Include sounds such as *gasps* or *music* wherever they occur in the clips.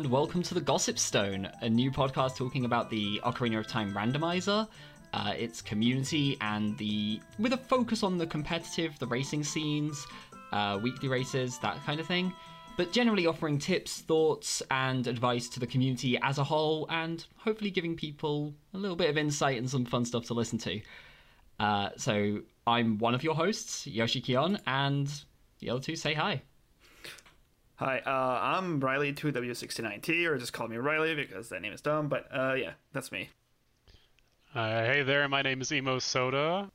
And welcome to the Gossip Stone, a new podcast talking about the Ocarina of Time randomizer, uh, its community, and the with a focus on the competitive, the racing scenes, uh, weekly races, that kind of thing. But generally offering tips, thoughts, and advice to the community as a whole, and hopefully giving people a little bit of insight and some fun stuff to listen to. Uh, so I'm one of your hosts, Yoshi Kion, and the other two say hi. Hi, uh, I'm Riley2W69T, or just call me Riley because that name is dumb, but uh, yeah, that's me. Uh, hey there, my name is Emo Soda.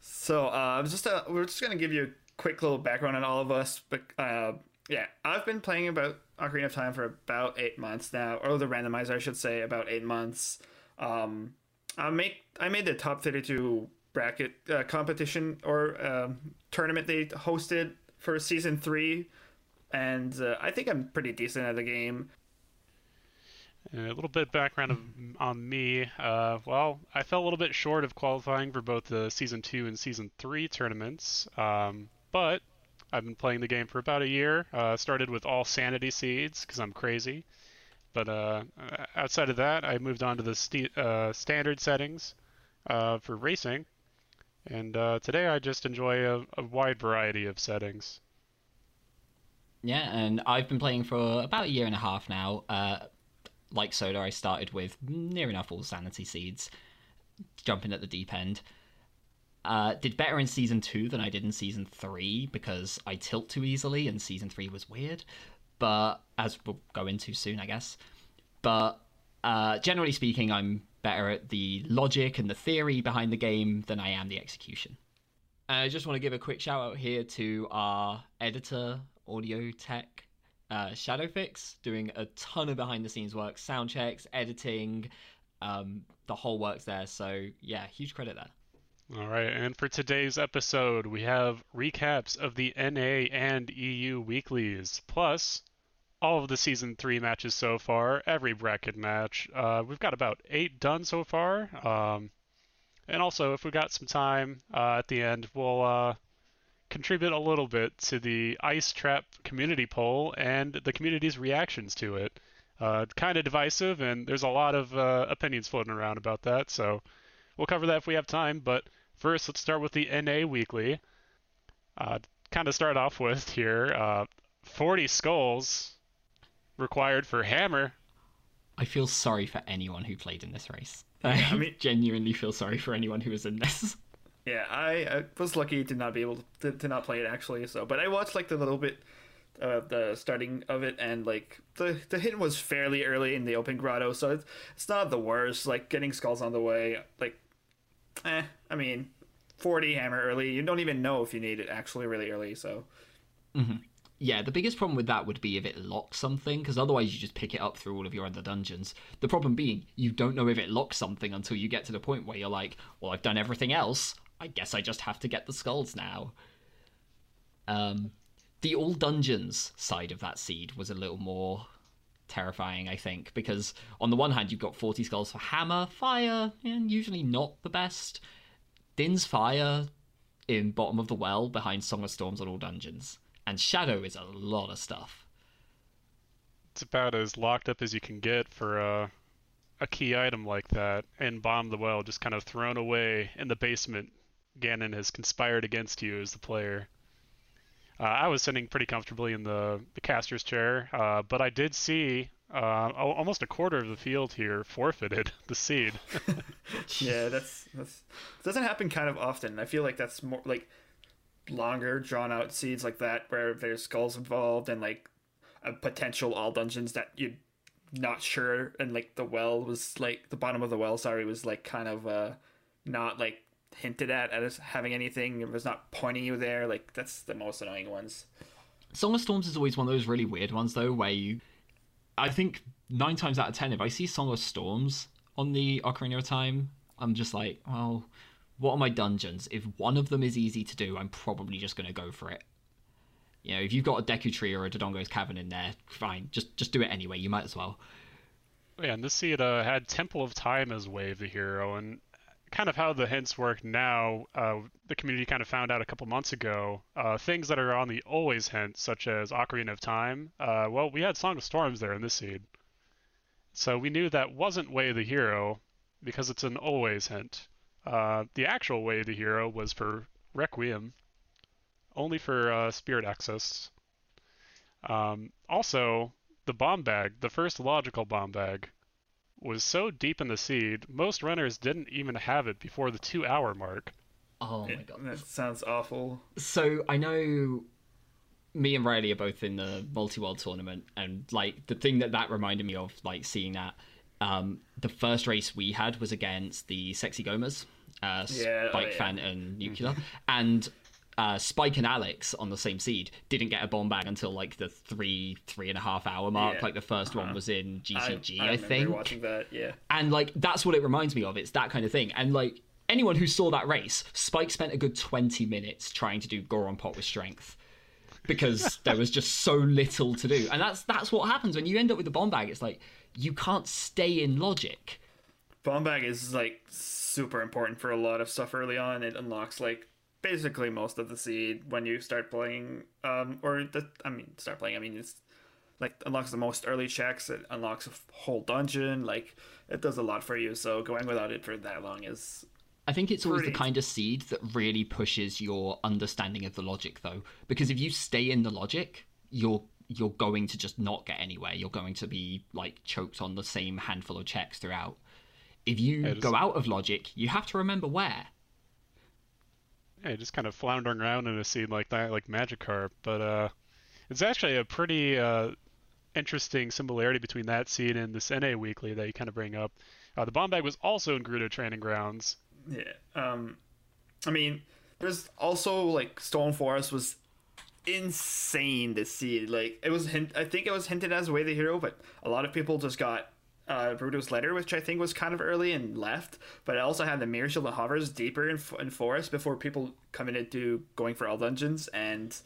So, uh, just uh, we're just gonna give you a quick little background on all of us, but uh, yeah, I've been playing about Ocarina of Time for about eight months now, or the randomizer, I should say, about eight months. Um, I make I made the top 32 bracket uh, competition or um, tournament they hosted for season three and uh, I think I'm pretty decent at the game. A little bit background of, on me. Uh, well, I fell a little bit short of qualifying for both the season two and season three tournaments, um, but I've been playing the game for about a year. Uh, started with all sanity seeds because I'm crazy, but uh, outside of that, I moved on to the st- uh, standard settings uh, for racing, and uh, today I just enjoy a, a wide variety of settings. Yeah, and I've been playing for about a year and a half now. Uh, like Soda, I started with near enough all sanity seeds, jumping at the deep end. Uh, did better in season two than I did in season three because I tilt too easily, and season three was weird. But as we'll go into soon, I guess. But uh, generally speaking, I'm better at the logic and the theory behind the game than I am the execution. I just want to give a quick shout out here to our editor audio tech uh, Shadowfix, doing a ton of behind the scenes work, sound checks, editing, um, the whole works there. So yeah, huge credit there. All right, and for today's episode, we have recaps of the NA and EU weeklies, plus all of the season three matches so far, every bracket match. Uh, we've got about eight done so far. Um, and also, if we got some time uh, at the end, we'll uh, contribute a little bit to the Ice Trap community poll and the community's reactions to it. Uh, kind of divisive, and there's a lot of uh, opinions floating around about that, so we'll cover that if we have time. But first, let's start with the NA Weekly. Uh, kind of start off with here uh, 40 skulls required for Hammer. I feel sorry for anyone who played in this race. Yeah, I mean, genuinely feel sorry for anyone who was in this. Yeah, I, I was lucky to not be able to, to not play it actually. So, but I watched like the little bit uh, the starting of it, and like the the hit was fairly early in the open grotto, so it's it's not the worst. Like getting skulls on the way, like, eh. I mean, forty hammer early. You don't even know if you need it actually really early. So. Mm-hmm. Yeah, the biggest problem with that would be if it locks something, because otherwise you just pick it up through all of your other dungeons. The problem being, you don't know if it locks something until you get to the point where you're like, well, I've done everything else. I guess I just have to get the skulls now. Um, the all dungeons side of that seed was a little more terrifying, I think, because on the one hand you've got 40 skulls for hammer, fire, and usually not the best. Din's fire in bottom of the well behind Song of Storms on all dungeons, and Shadow is a lot of stuff. It's about as locked up as you can get for a, a key item like that, and Bomb the Well just kind of thrown away in the basement Ganon has conspired against you as the player. Uh, I was sitting pretty comfortably in the, the caster's chair, uh, but I did see uh, almost a quarter of the field here forfeited *laughs* the seed. *laughs* yeah, that's that's doesn't happen kind of often. I feel like that's more like longer, drawn out seeds like that where there's skulls involved and like a potential all dungeons that you're not sure and like the well was like the bottom of the well sorry was like kind of uh not like hinted at as having anything. It was not pointing you there. Like that's the most annoying ones. Song of Storms is always one of those really weird ones though, where you, I think nine times out of ten, if I see Song of Storms on the Ocarina of Time, I'm just like, well, what are my dungeons? If one of them is easy to do, I'm probably just going to go for it. You know, if you've got a Deku Tree or a Dodongo's Cavern in there, fine, just just do it anyway. You might as well. Yeah, and this seed uh, had Temple of Time as way of the hero, and kind of how the hints work now, uh, the community kind of found out a couple months ago. Uh, things that are on the always hint, such as Ocarina of Time. Uh, well, we had Song of Storms there in this seed, so we knew that wasn't Way of the Hero because it's an always hint. Uh, the actual Way of the Hero was for Requiem, only for uh, Spirit Access. Um, also, the bomb bag, the first logical bomb bag, was so deep in the seed, most runners didn't even have it before the two hour mark. Oh my It- god. that sounds awful. So I know me and Riley are both in the multi-world tournament, and like the thing that that reminded me of, like seeing that, um, the first race we had was against the Sexy Gomas, uh, Yeah, oh, Spike, yeah. Fan, and Nuclear, and uh, Spike and Alex on the same seed didn't get a bomb bag until like the three three and a half hour mark. Yeah. Like the 1st one was in GCG, I, remember think watching that. Yeah. and like that's what it reminds me of it's that kind of thing and like anyone who saw that race spike spent a good 20 minutes trying to do goron pot with strength because *laughs* there was just so little to do and that's that's what happens when you end up with the bomb bag it's like you can't stay in logic Bomb bag is like super important for a lot of stuff early on. It unlocks like basically most of the seed when you start playing. Um, or the I mean, start playing. I mean, it's like unlocks the most early checks. It unlocks a whole dungeon. Like it does a lot for you. So going without it for that long is I think it's always the kind of seed that really pushes your understanding of the logic though because if you stay in the logic you're you're going to just not get anywhere you're going to be like choked on the same handful of checks throughout if you It is- go out of logic you have to remember where Yeah, just kind of floundering around in a scene like that, like Magikarp. But uh, it's actually a pretty uh, interesting similarity between that scene and this NA Weekly that you kind of bring up. Uh, the bomb bag was also in Gerudo Training Grounds. Yeah. Um, I mean, there's also like Stone Forest was insane to see. Like it was hint. I think it was hinted as Way the Hero, but a lot of people just got uh, Ruto's letter, which I think was kind of early and left. But I also had the Mirror Shield and Hovers deeper in, in Forest before people coming into going for all dungeons. And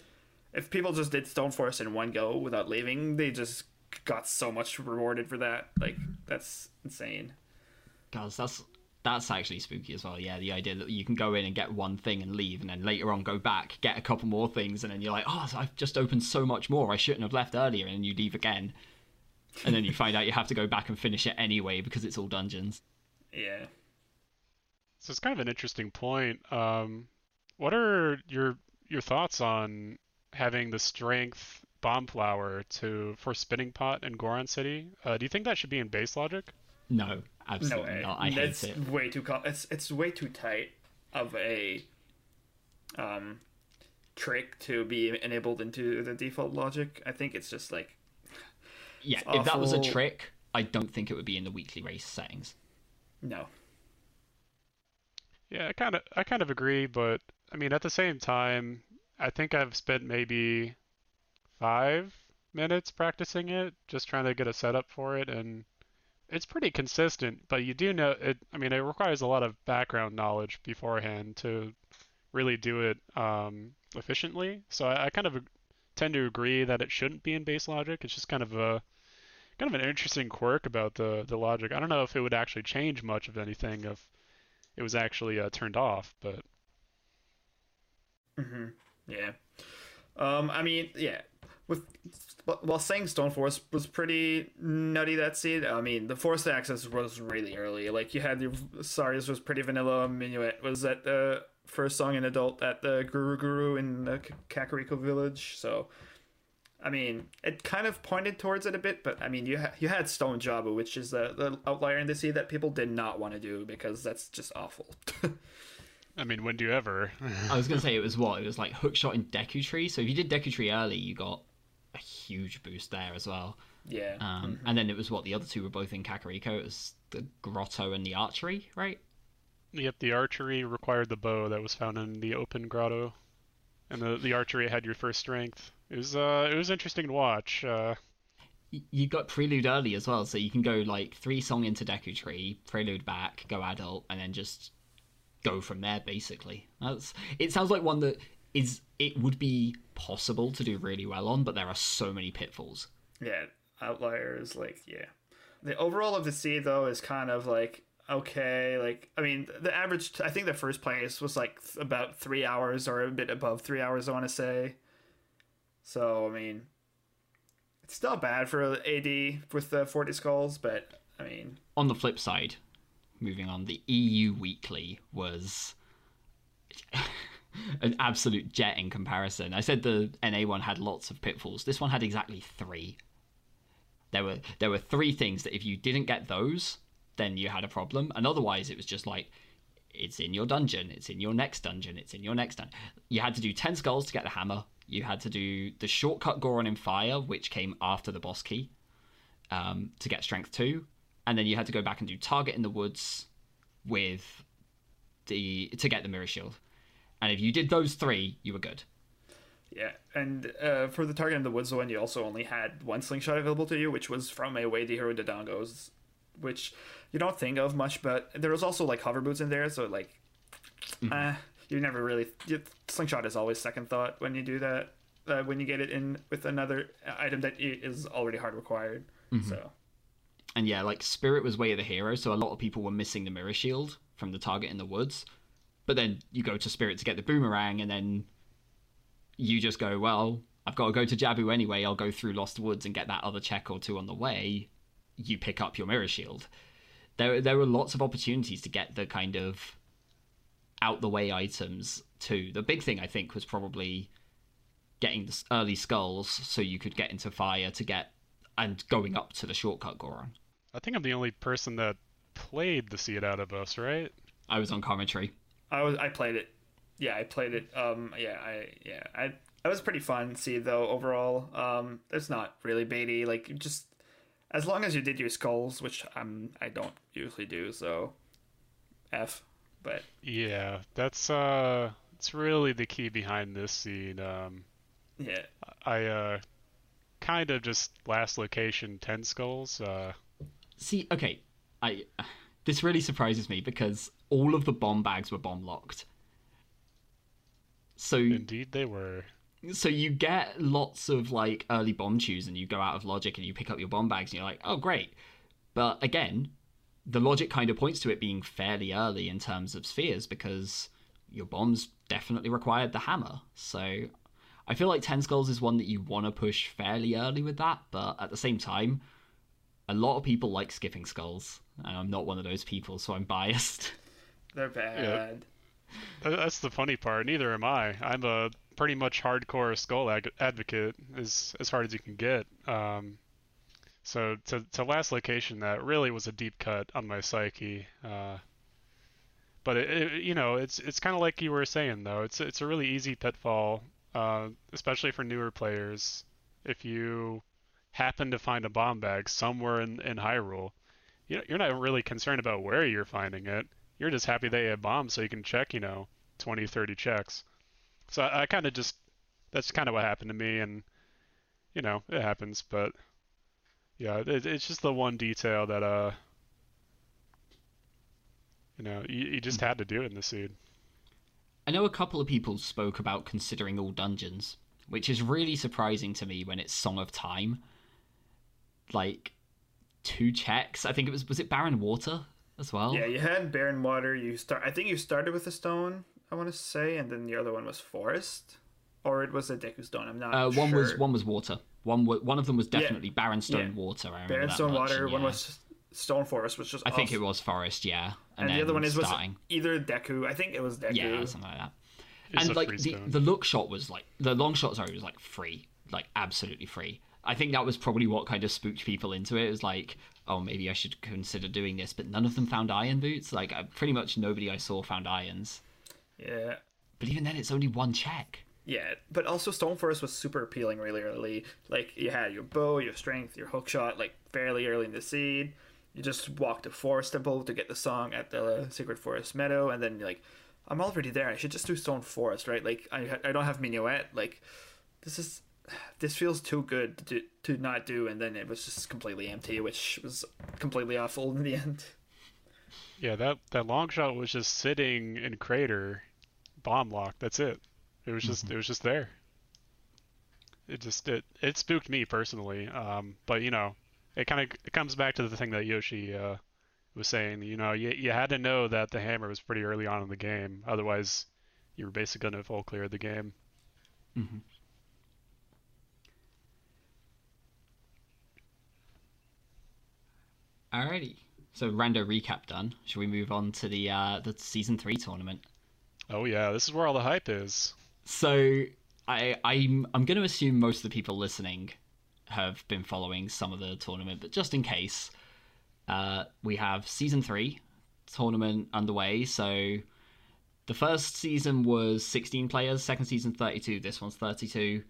if people just did Stone Forest in one go without leaving, they just got so much rewarded for that. Like that's insane. Guys, that's that's actually spooky as well. Yeah, the idea that you can go in and get one thing and leave, and then later on go back, get a couple more things, and then you're like, oh, I've just opened so much more. I shouldn't have left earlier, and you leave again, and then you find out you have to go back and finish it anyway because it's all dungeons. Yeah. So it's kind of an interesting point. Um, what are your your thoughts on having the strength bomb flower to for spinning pot in Goron City? Uh, do you think that should be in base logic? No, No absolutely way. not. I That's hate it. way too com- it's it's way too tight of a um trick to be enabled into the default logic. I think it's just like Yeah, it's if that was a trick, I don't think it would be in the weekly race settings. no. Yeah, I kind of I kind of agree, but I mean at the same time, I think I've spent maybe five minutes practicing it, just trying to get a setup for it, and it's pretty consistent. But you do know it. I mean, it requires a lot of background knowledge beforehand to really do it um, efficiently. So I, I kind of ag- tend to agree that it shouldn't be in base logic. It's just kind of a kind of an interesting quirk about the the logic. I don't know if it would actually change much of anything if it was actually uh, turned off, but hmm Yeah. Um I mean, yeah. With while saying Stone Forest was pretty nutty that seed, I mean the forced access was really early. Like you had your Saria's was pretty vanilla. Minuet was at the first song in adult at the Guru Guru in the Kakariko village. So, I mean, it kind of pointed towards it a bit, but I mean, you ha- you had Stone Jabu, which is the, the outlier in the seed that people did not want to do because that's just awful. *laughs* I mean, when do you ever? I was gonna *laughs* say it was what it was like hookshot in Deku Tree. So if you did Deku Tree early, you got a huge boost there as well. yeah. Um, And then it was what the other two were both in Kakariko. It was the grotto and the archery, right? Yep, the archery required the bow that was found in the open grotto, and the the archery had your first strength. It was uh it was interesting to watch. Uh, You got Prelude early as well, so you can go like three song into Deku Tree, Prelude back, go adult, and then just go from there. Basically, that's. It sounds like one that is. It would be possible to do really well on, but there are so many pitfalls. Yeah, outliers like yeah. The overall of the seed though is kind of like okay. Like, I mean, the average, I think the first place was like th- about three hours or a bit above three hours, I want to say. So, I mean, it's still bad for AD with the 40 skulls, but I mean, On the flip side, moving on, the EU Weekly was *laughs* an absolute jet in comparison. I said the NA one had lots of pitfalls. This one had exactly three. There were there were three things that if you didn't get those, then you had a problem, and otherwise it was just like it's in your dungeon, it's in your next dungeon, it's in your next dungeon. You had to do ten skulls to get the hammer. You had to do the shortcut Goron in fire, which came after the boss key, um, to get strength two, and then you had to go back and do target in the woods with the to get the mirror shield. And if you did those three, you were good. yeah. And uh, for the target in the woods one, you also only had one slingshot available to you, which was from a Way the Hero Dodongos, which you don't think of much, but there was also like hover boots in there, so like, uh, you never really. You, slingshot is always second thought when you do that. Uh, when you get it in with another item that is already hard required. So And yeah, like Spirit was way of the hero, so a lot of people were missing the mirror shield from the target in the woods. But then you go to Spirit to get the boomerang, and then you just go, well, I've got to go to Jabu anyway. I'll go through Lost Woods and get that other check or two on the way. You pick up your mirror shield. There, there were lots of opportunities to get the kind of out the way items too. The big thing I think was probably getting the early skulls so you could get into fire to get and going up to the shortcut Goron. I think I'm the only person that played the seed out of us, right? I was on commentary. I was I played it. Yeah, I played it. Um, yeah, I yeah I that was pretty fun. See though overall, um, it's not really baity. Like just as long as you did your skulls, which I'm I don't usually do, so F. But Yeah, that's uh, it's really the key behind this scene. Um, yeah, I uh, kind of just last location ten skulls. Uh, See, okay, I this really surprises me because all of the bomb bags were bomb locked. So indeed, they were. So you get lots of like early bombchus and you go out of logic and you pick up your bomb bags and you're like, oh great. But again, the logic kind of points to it being fairly early in terms of spheres because your bombs definitely required the hammer. So I feel like Ten Skulls is one that you want to push fairly early with that, but at the same time, a lot of people like skipping skulls, and I'm not one of those people, so I'm biased. they're bad. Tha- That's the funny part. Neither am I. I'm a pretty much hardcore skull ag- advocate, as as hard as you can get. Um, so to to last location, that really was a deep cut on my psyche. Uh, but it, it, you know, it's it's kind of like you were saying though. It's it's a really easy pitfall, uh, especially for newer players. If you happen to find a bomb bag somewhere in in Hyrule, you you're not really concerned about where you're finding it you're just happy they have bombs so you can check, you know, 20, 30 checks. So I, I kind of just, that's kind of what happened to me, and, you know, it happens, but, yeah, it, it's just the one detail that, uh, you know, you, you just had to do it in the seed. I know a couple of people spoke about considering all dungeons, which is really surprising to me when it's Song of Time. Like two checks. I think it was was it Barren Water as well? Yeah, you had Barren Water. You start. I think you started with a stone. I want to say, and then the other one was Forest, or it was a Deku Stone. I'm not. Uh, one sure. was one was water. One wa- one of them was definitely Barren Stone Yeah. Water. I remember Barren Stone much, Water. and One was Stone Forest, which was. I think it was Forest, yeah. And, And, then the other one is was either Deku. I think it was Deku. yeah, something like that. It's and like the, stone. the look shot was like the long shot sorry was like free like absolutely free i think that was probably what kind of spooked people into it it was like oh maybe i should consider doing this but none of them found iron boots like uh, pretty much nobody i saw found irons Yeah. but even then it's only one check Yeah, but also Stone Forest was super appealing really early. Like you had your bow, your strength, your hook shot, like fairly early in the seed. You just walk to Forest Temple to get the song at the Sacred Forest Meadow, and then you're like, I'm already there. I should just do Stone Forest, right? Like I I don't have minuet. Like this is this feels too good to to not do, and then it was just completely empty, which was completely awful in the *laughs* end. Yeah, that, that long shot was just sitting in crater, bomb lock. That's it. It was just, it was just there. It just, it, it spooked me personally. Um, but you know, it kind of, it comes back to the thing that Yoshi, uh, was saying, you know, you you had to know that the hammer was pretty early on in the game, otherwise you were basically going to full clear the game. Mm-hmm. Alrighty. So rando recap done. Should we move on to the uh, the season three tournament? Oh yeah, this is where all the hype is. So I I'm I'm going to assume most of the people listening have been following some of the tournament, but just in case, uh, we have season three tournament underway. So the first season was 16 players, second season 32. This one's 32.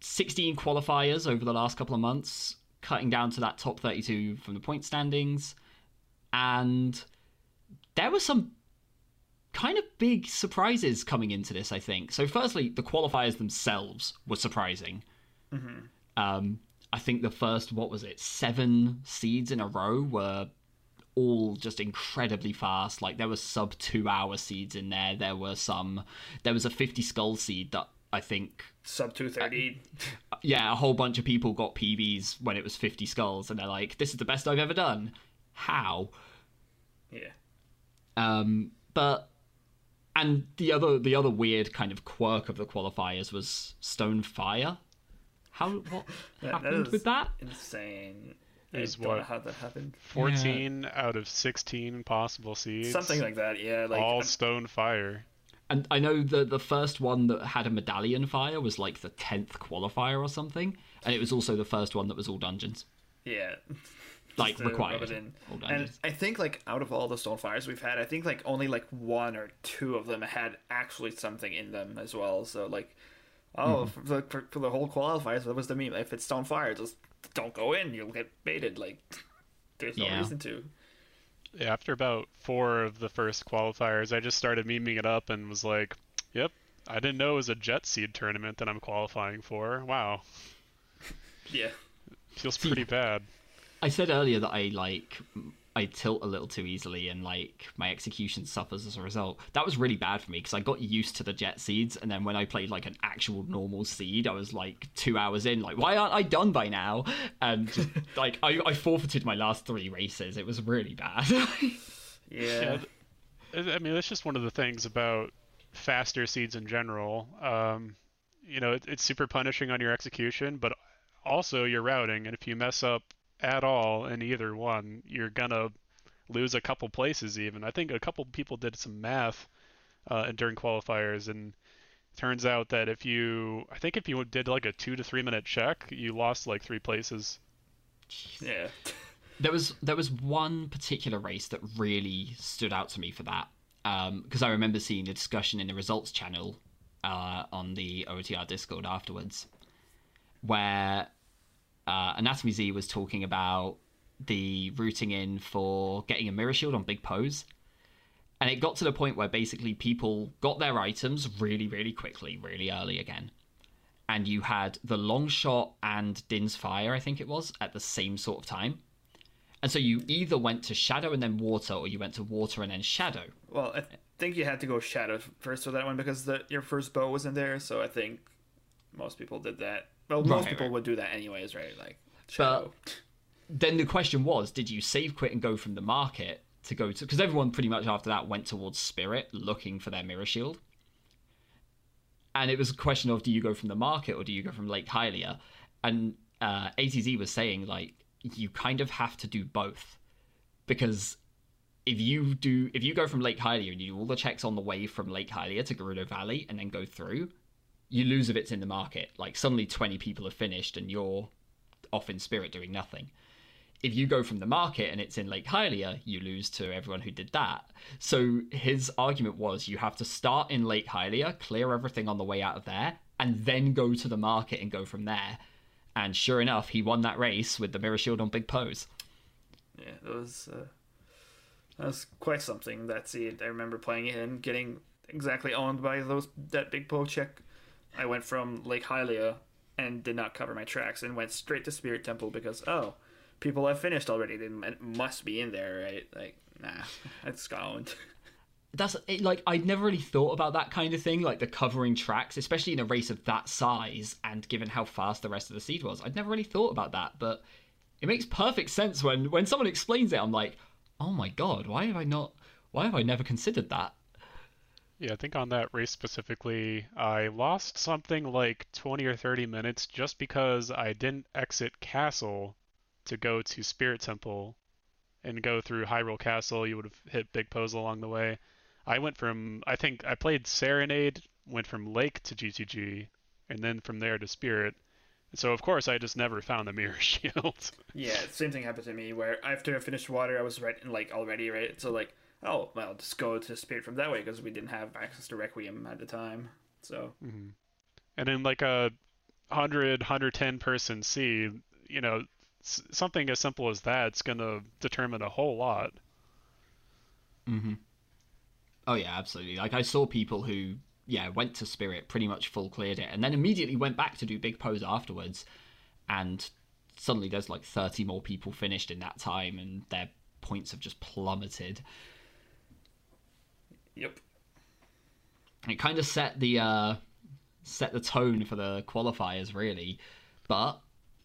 16 qualifiers over the last couple of months, cutting down to that top 32 from the point standings, and there were some kind of big surprises coming into this, I think. So, firstly, the qualifiers themselves were surprising. Mm-hmm. Um, I think the first, what was it, seven seeds in a row were all just incredibly fast. Like, there were sub two hour seeds in there. There were some, there was a 50 skull seed that I think. Sub 230. Uh, yeah, a whole bunch of people got PBs when it was 50 skulls, and they're like, this is the best I've ever done. How? Yeah. Um, but and the other the other weird kind of quirk of the qualifiers was stone fire. How what That- *laughs* that happened is with that? Insane. Is I don't what? how that happened. 14 out of 16 possible seeds. Something like that. Yeah. Like all I'm- stone fire. And I know the the first one that had a medallion fire was like the tenth qualifier or something, and it was also the first one that was all dungeons, yeah. *laughs* like required. in. And. I think like out of all the Stonefires we've had, I think like only like one or two of them had actually something in them as well. So like, oh, Mm-hmm. for, the, for, for the whole qualifiers, that was the meme. If it's Stonefire, just don't go in. You'll get baited. Like, there's no Yeah. reason to. Yeah, after about four of the first qualifiers, I just started memeing it up and was like, "Yep, I didn't know it was a Jet Seed tournament that I'm qualifying for. Wow, *laughs* Yeah. feels pretty *laughs* bad." I said earlier that I like I tilt a little too easily and like my execution suffers as a result. That was really bad for me because I got used to the jet seeds and then when I played like an actual normal seed, I was like two hours in, like why aren't I done by now? And just, *laughs* like I, I forfeited my last three races. It was really bad. *laughs* Yeah. I I mean, that's just one of the things about faster seeds in general. Um, you know, it, it's super punishing on your execution, but also your routing. And if you mess up at all in either one, you're gonna lose a couple places. Even I think a couple people did some math uh, during qualifiers, and turns out that if you, I think if you did like a two to three minute check, you lost like three places. Yeah. *laughs* There was there was one particular race that really stood out to me for that because I remember seeing the discussion in the results channel uh, on the OTR Discord afterwards, where uh, AnatomyZ was talking about the routing in for getting a mirror shield on Big Poes. And it got to the point where basically people got their items really, really quickly, really early again. And you had the long shot and Din's fire, I think it was, at the same sort of time. And so you either went to shadow and then water, or you went to water and then shadow. Well, I think you had to go Shadow first for that one because the your first bow wasn't there. So I think most people did that. Well, most Right, people right. would do that anyways, right? Like Shadow. Then the question was, did you save quit and go from the market to go to? Because everyone pretty much after that went towards Spirit looking for their mirror shield. And it was a question of, do you go from the market or do you go from Lake Hylia? And uh, ATZ was saying like, you kind of have to do both because if you do if you go from Lake Hylia and you do all the checks on the way from Lake Hylia to Gerudo Valley and then go through, you lose if it's in the market. Like suddenly twenty people have finished and you're off in spirit doing nothing. If you go from the market and it's in Lake Hylia, you lose to everyone who did that. So his argument was you have to start in Lake Hylia, clear everything on the way out of there, and then go to the market and go from there. And sure enough, he won that race with the mirror shield on Big Poes. Yeah, it was uh, that was quite something. That's it. I remember playing it and getting exactly owned by those that big po check. I went from Lake Hylia and did not cover my tracks and went straight to Spirit Temple because oh, people have finished already. They must be in there, right? Like nah, *laughs* it's got that's it, like I'd never really thought about that kind of thing, like the covering tracks, especially in a race of that size, and given how fast the rest of the seed was. I'd never really thought about that, but it makes perfect sense when when someone explains it. I'm like, oh my god, why have I not? Why have I never considered that? Yeah, I think on that race specifically, I lost something like 20 or 30 minutes just because I didn't exit Castle to go to Spirit Temple and go through Hyrule Castle. You would have hit Big Poes along the way. I went from, I think I played Serenade, went from Lake to GTG, and then from there to Spirit. So of course I just never found the Mirror *laughs* Shield. Yeah, same thing happened to me where after I finished water, I was right in like already right. So like, oh well, just go to spirit from that way because we didn't have access to Requiem at the time. So hmm And in like a 100, 110 person seed, you know, something as simple as that's gonna determine a whole lot. Mm-hmm. Oh yeah, absolutely. Like I saw people who, yeah, went to Spirit, pretty much full cleared it, and then immediately went back to do Big Poes afterwards, and suddenly there's like 30 more people finished in that time, and their points have just plummeted. Yep. It kind of set the uh, set the tone for the qualifiers, really. But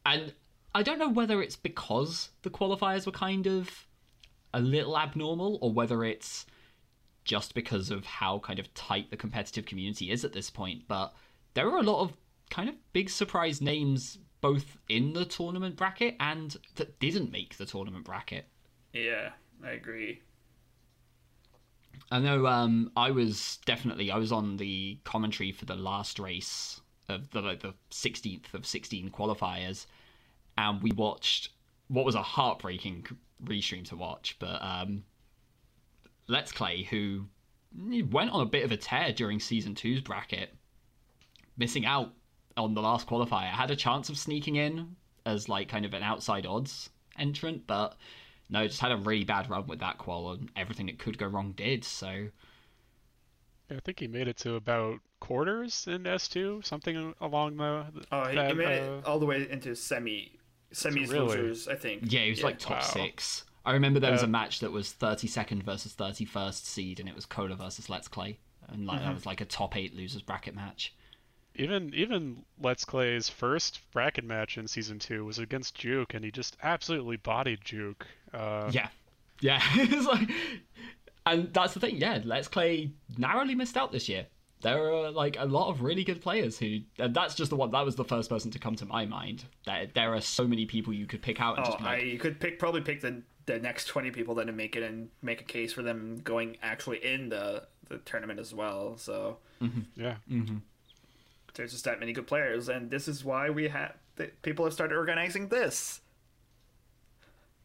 and I don't know whether it's because the qualifiers were kind of a little abnormal, or whether it's just because of how kind of tight the competitive community is at this point. But there are a lot of kind of big surprise names both in the tournament bracket and that didn't make the tournament bracket. Yeah, I agree. I know um, I was definitely I was on the commentary for the last race of the like the 16th of 16 qualifiers and we watched what was a heartbreaking restream to watch but um, Let's Clay who went on a bit of a tear during season 2's bracket missing out on the last qualifier. Had a chance of sneaking in as like kind of an outside odds entrant but no, just had a really bad run with that qual, and everything that could go wrong did. So I think he made it to about quarters in S2, something along the. Oh, he, that, he made uh, it all the way into semi semis Really? losers, I think. yeah, he was like top Wow. six. I remember there was Uh, a match that was 32nd versus 31st seed, and it was Cola versus Let's Clay, and like that was like a top eight losers bracket match. Even even Let's Clay's first bracket match in season two was against Juke, and he just absolutely bodied Juke. Uh, Yeah, yeah, *laughs* it's like, and that's the thing. Yeah, Let's Clay narrowly missed out this year. There are like a lot of really good players who, and that's just the one. That was the first person to come to my mind. There, there are so many people you could pick out and Oh, just be like, I you could pick probably pick the the next twenty people that make it and make a case for them going actually in the the tournament as well. So yeah. There's just that many good players, and this is why we have th- people have started organizing this,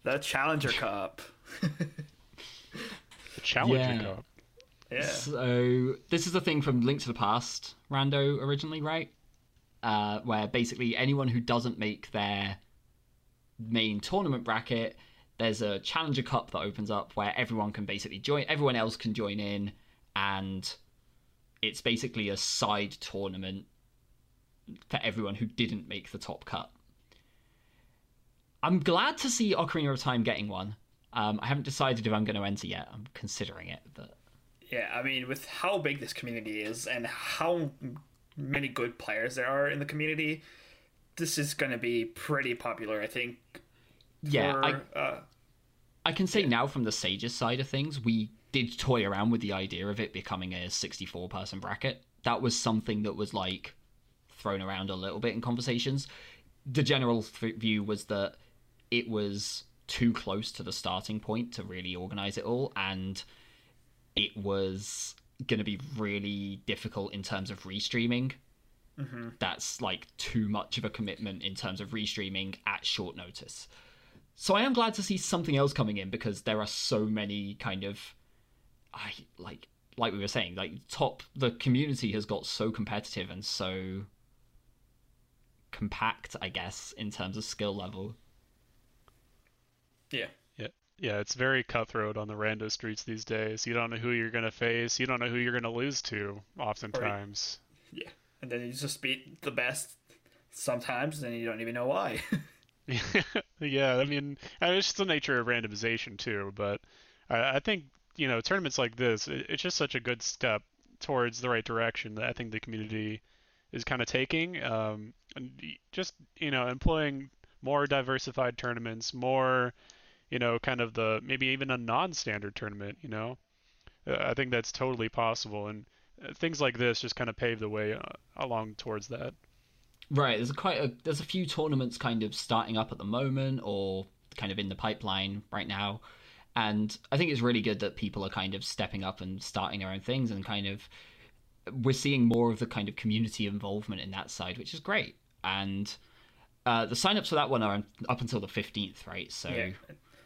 the Challenger *laughs* Cup. The Challenger Yeah. Cup. Yeah, So this is a thing from Link to the Past, Rando originally, right? Uh, where basically anyone who doesn't make their main tournament bracket, there's a Challenger Cup that opens up where everyone can basically join. Everyone else can join in, and it's basically a side tournament for everyone who didn't make the top cut. I'm glad to see Ocarina of Time getting one. Um, I haven't decided if I'm going to enter yet. I'm considering it, but yeah. I mean, with how big this community is and how many good players there are in the community, this is going to be pretty popular. I think. yeah, for, I, uh, I can say now from the Sages side of things, we did toy around with the idea of it becoming a 64 person bracket. That was something that was like thrown around a little bit in conversations. The general th- view was that it was too close to the starting point to really organize it all, and it was going to be really difficult in terms of restreaming. Mm-hmm. That's like too much of a commitment in terms of restreaming at short notice. So I am glad to see something else coming in because there are so many kind of I like like we were saying, like top the community has got so competitive and so compact, I guess, in terms of skill level. yeah. Yeah. Yeah, it's very cutthroat on the rando streets these days. You don't know who you're gonna face. You don't know who you're gonna lose to. Oftentimes. Yeah, and then you just beat the best sometimes, and you don't even know why. *laughs* *laughs* yeah, I mean, I mean, it's just the nature of randomization too. But I, I think you know tournaments like this, it, it's just such a good step towards the right direction that I think the community is kind of taking. Um, and just you know employing more diversified tournaments, more you know, kind of the maybe even a non-standard tournament. You know, uh, I think that's totally possible, and uh, things like this just kind of pave the way uh, along towards that. Right. There's quite a there's a few tournaments kind of starting up at the moment or kind of in the pipeline right now. And I think it's really good that people are kind of stepping up and starting their own things and kind of we're seeing more of the kind of community involvement in that side, which is great. And uh, the signups for that one are up until the 15th, right? So Yeah.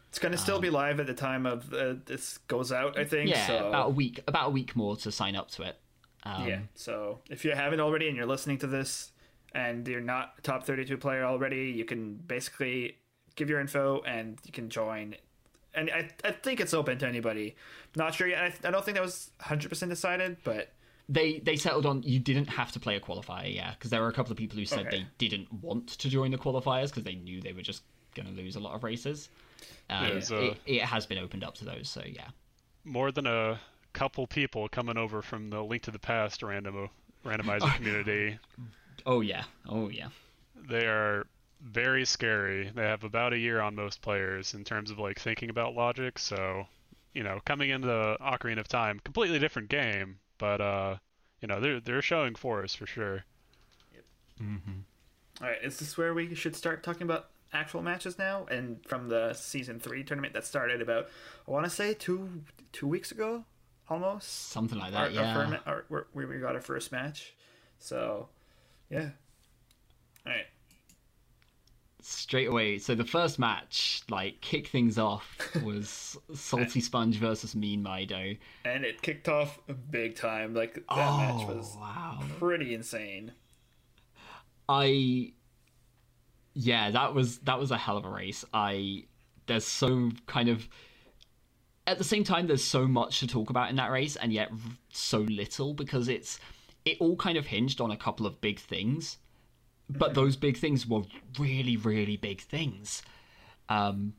It's going to still be live at the time of uh, this goes out, I think. yeah, so. about a week about a week more to sign up to it. Um, Yeah. So if you haven't already and you're listening to this and you're not a top 32 player already, you can basically give your info and you can join. And I, I think it's open to anybody. Not sure yet. I, I don't think that was 100% decided, but they they settled on you didn't have to play a qualifier, yeah, because there were a couple of people who said Okay. they didn't want to join the qualifiers because they knew they were just going to lose a lot of races. Um, There's, uh, it, it has been opened up to those, so yeah. More than a couple people coming over from the Link to the Past random randomizer community. Oh yeah, oh yeah. They are very scary. They have about a year on most players in terms of like thinking about logic. So, you know, coming into Ocarina of Time, completely different game, but uh, you know, they're they're showing force for sure. Yep. all right. Is this where we should start talking about actual matches now? And from the season three tournament that started about, I want to say two two weeks ago, almost. Something like our, that, yeah. our, first, our, where where we got our first match. So, yeah. All right. Straight away. So the first match, like, kick things off *laughs* was Salty Sponge versus Mean Mido. And it kicked off big time. Like that oh match was wow. pretty insane. I yeah, that was that was a hell of a race. I there's so kind of at the same time there's so much to talk about in that race and yet so little because it's it all kind of hinged on a couple of big things. But those big things were really really big things. Um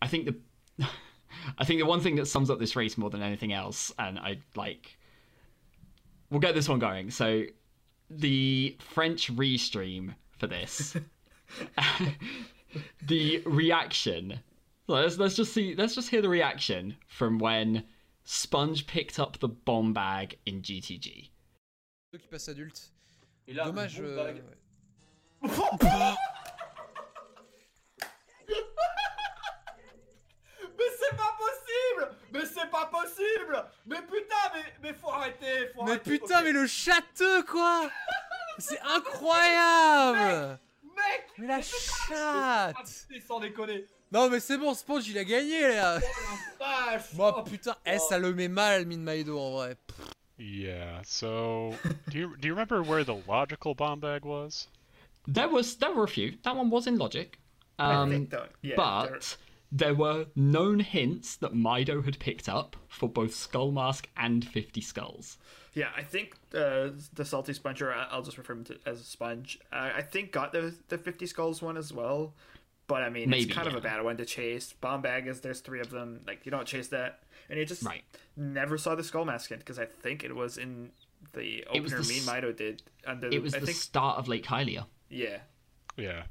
I think the *laughs* I think the one thing that sums up this race more than anything else and I like we'll get this one going. So the French restream for this. *laughs* *laughs* the reaction. Let's let's just see. Let's just hear the reaction from when Sponge picked up the bomb bag in GTG. Ceux qui passent adultes. Et là, Dommage. bon euh, bag. ouais. Mais c'est pas possible! Mais c'est pas possible! Mais putain, mais, mais faut arrêter faut Mais arrêter, putain, mais le châteux quoi! *laughs* C'est incroyable! Mec Mais la chatte putain, sans déconner. Non mais c'est bon, Sponge il a gagné là. Vache. Moi oh, putain, eh, ça le met mal Min Maido en vrai. Yeah. So, do you do you remember where the logical bomb bag was? There was there were a few. That one was in Logic, I um, think though, yeah. but there were known hints that Mido had picked up for both Skull Mask and Fifty Skulls. Yeah, I think uh, the salty sponge, or I'll just refer him to as a sponge. Uh, I think got the the fifty skulls one as well, but I mean Maybe, it's kind of a bad one to chase. Bomb bag is there's three of them. Like you don't chase that, and you just Right. never saw the skull mask because I think it was in the It was opener. the Mean s- Mido did under. It was I the think start of Lake Hylia. Yeah. Yeah.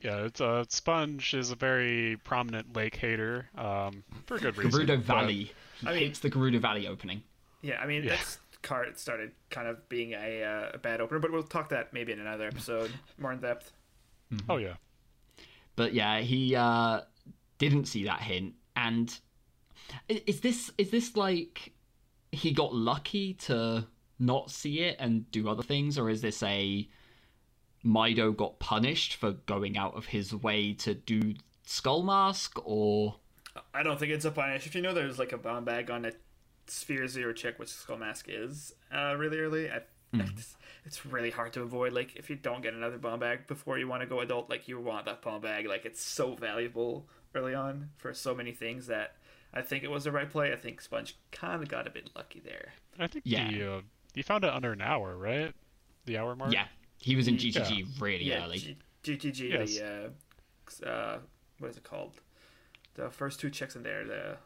Yeah, it's uh, Sponge is a very prominent lake hater, um, for good reason. Gerudo but- Valley. He I mean- hates the Gerudo Valley opening. Yeah, I mean Yeah. this card started kind of being a, uh, a bad opener, but we'll talk that maybe in another episode more in depth. Oh yeah. But yeah, he uh, didn't see that hint. And is this is this like he got lucky to not see it and do other things, or is this a Mido got punished for going out of his way to do Skull Mask, or I don't think it's a punish. If you know there's like a bomb bag on a Sphere Zero check, which Skull Mask is, uh, really early, I, it's, it's really hard to avoid. Like, if you don't get another bomb bag before you want to go adult, like, you want that bomb bag. Like, it's so valuable early on for so many things that I think it was the right play. I think Sponge kind of got a bit lucky there. I think Yeah. he uh, he found it under an hour, right? The hour mark. yeah, he was in GTG Yeah. really Yeah, early. G- GTG, Yes. the, uh, uh, what is it called? The first two checks in there, the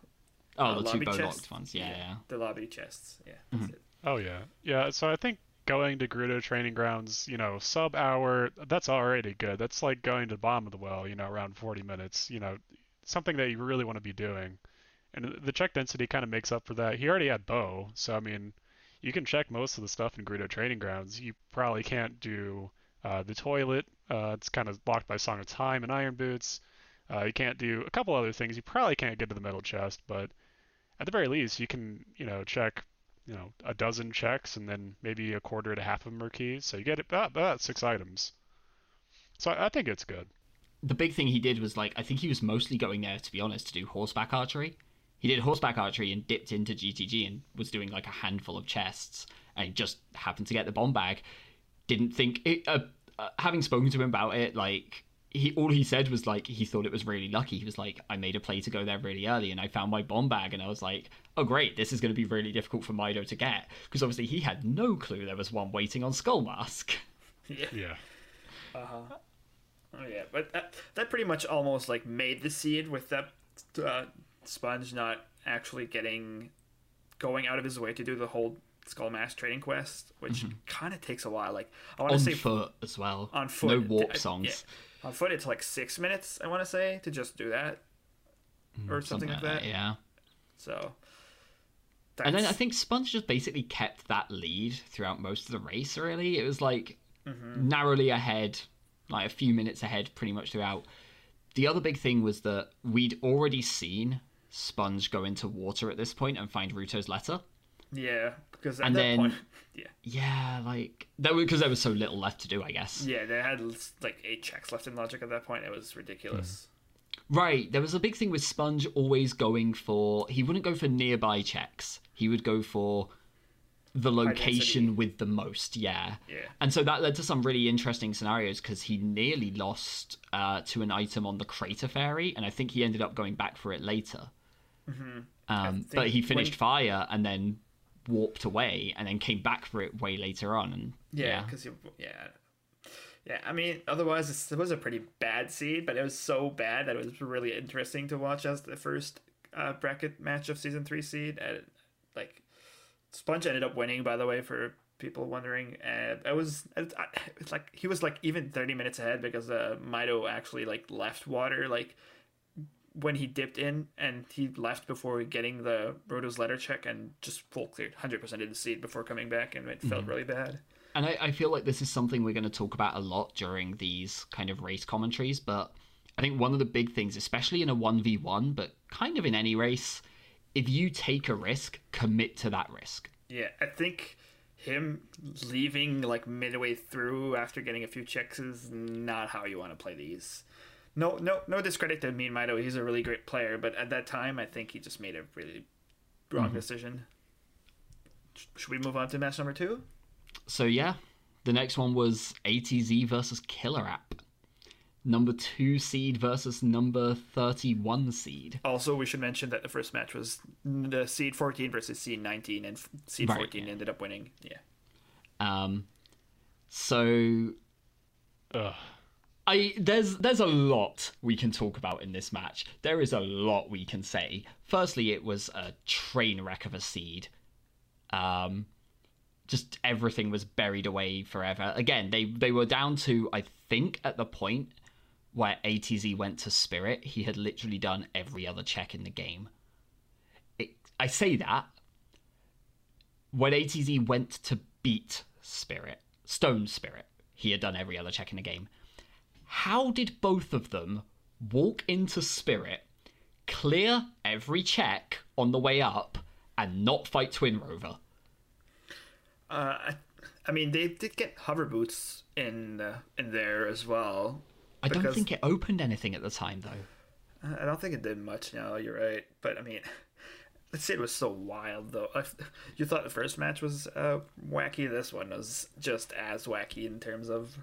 oh, uh, the two lobby bow locked ones. Yeah, yeah. the lobby chests. Yeah, that's it. Oh yeah. Yeah. So I think going to Gerudo Training Grounds, you know, sub hour, that's already good. That's like going to the bottom of the well, you know, around 40 minutes. You know, something that you really want to be doing. And the check density kind of makes up for that. He already had bow, so I mean, you can check most of the stuff in Gerudo Training Grounds. You probably can't do uh, the toilet. Uh, it's kind of blocked by Song of Time and Iron Boots. Uh, you can't do a couple other things. You probably can't get to the metal chest, but at the very least, you can, you know, check, you know, a dozen checks and then maybe a quarter to half of them are keys. So you get about, about six items. So I think it's good. the big thing he did was like I think he was mostly going there to be honest to do horseback archery. He did horseback archery and dipped into GTG and was doing like a handful of chests and just happened to get the bomb bag. Didn't think it. Uh, uh, having spoken to him about it, like he all he said was like he thought it was really lucky. He was like, I made a play to go there really early and I found my bomb bag and I was like, oh great, this is going to be really difficult for Mido to get because obviously he had no clue there was one waiting on Skull Mask. *laughs* Yeah. Oh yeah, but that, that pretty much almost like made the seed with that uh, sponge not actually getting going out of his way to do the whole skull mask trading quest, which kind of takes a while. Like I want to say foot as well. on foot, No warp I- songs. yeah. On foot, it's like six minutes. I want to say to just do that, or something, like that. Yeah. So. And then I think Sponge just basically kept that lead throughout most of the race, really. It was like Mm-hmm. narrowly ahead, like a few minutes ahead pretty much throughout. The other big thing was that we'd already seen Sponge go into water at this point and find Ruto's letter. Yeah, because at And that then- point, *laughs* yeah, Yeah, like that because there was so little left to do, I guess. yeah, they had like eight checks left in logic at that point. It was ridiculous. Right, there was a big thing with Sponge always going for he wouldn't go for nearby checks. He would go for the location with the most, yeah. Yeah. And so that led to some really interesting scenarios because he nearly lost uh, to an item on the crater fairy, and I think he ended up going back for it later. Um, but he finished when- fire and then warped away, and then came back for it way later on. And Yeah, yeah, because yeah, yeah. I mean, otherwise it was a pretty bad seed, but it was so bad that it was really interesting to watch as the first uh, bracket match of season three seed. And like, Sponge ended up winning, by the way, for people wondering. And I was, it, it's like he was like even thirty minutes ahead because uh, Mido actually like left water like when he dipped in and he left before getting the Ruto's letter check and just full cleared 100% of the seed before coming back and it felt mm-hmm. really bad. And I, I feel like this is something we're going to talk about a lot during these kind of race commentaries. But I think one of the big things, especially in a 1v1, but kind of in any race, if you take a risk, commit to that risk. Yeah, I think him leaving like midway through after getting a few checks is not how you want to play these. No, no, no discredit to Mean Mido. He's a really great player, but at that time, I think he just made a really wrong decision. Should we move on to match number two? So yeah, the next one was ATZ versus Killer App. Number two seed versus number 31 seed. Also, we should mention that the first match was the seed 14 versus seed 19, and seed Right, 14 yeah. ended up winning. Yeah. Um, so Ugh. I there's there's a lot we can talk about in this match. There is a lot we can say. Firstly, it was a train wreck of a seed. Um, just everything was buried away forever. Again, they they were down to I think at the point where ATZ went to Spirit, he had literally done every other check in the game. It, I say that when ATZ went to beat Spirit, Stone Spirit, he had done every other check in the game. How did both of them walk into Spirit, clear every check on the way up, and not fight Twin Rova? Uh, I, I mean, they did get hover boots in uh, in there as well. I don't think it opened anything at the time, though. I don't think it did much. No, you're right. But I mean, let's say it was so wild though. *laughs* You thought the first match was uh, wacky. This one was just as wacky in terms of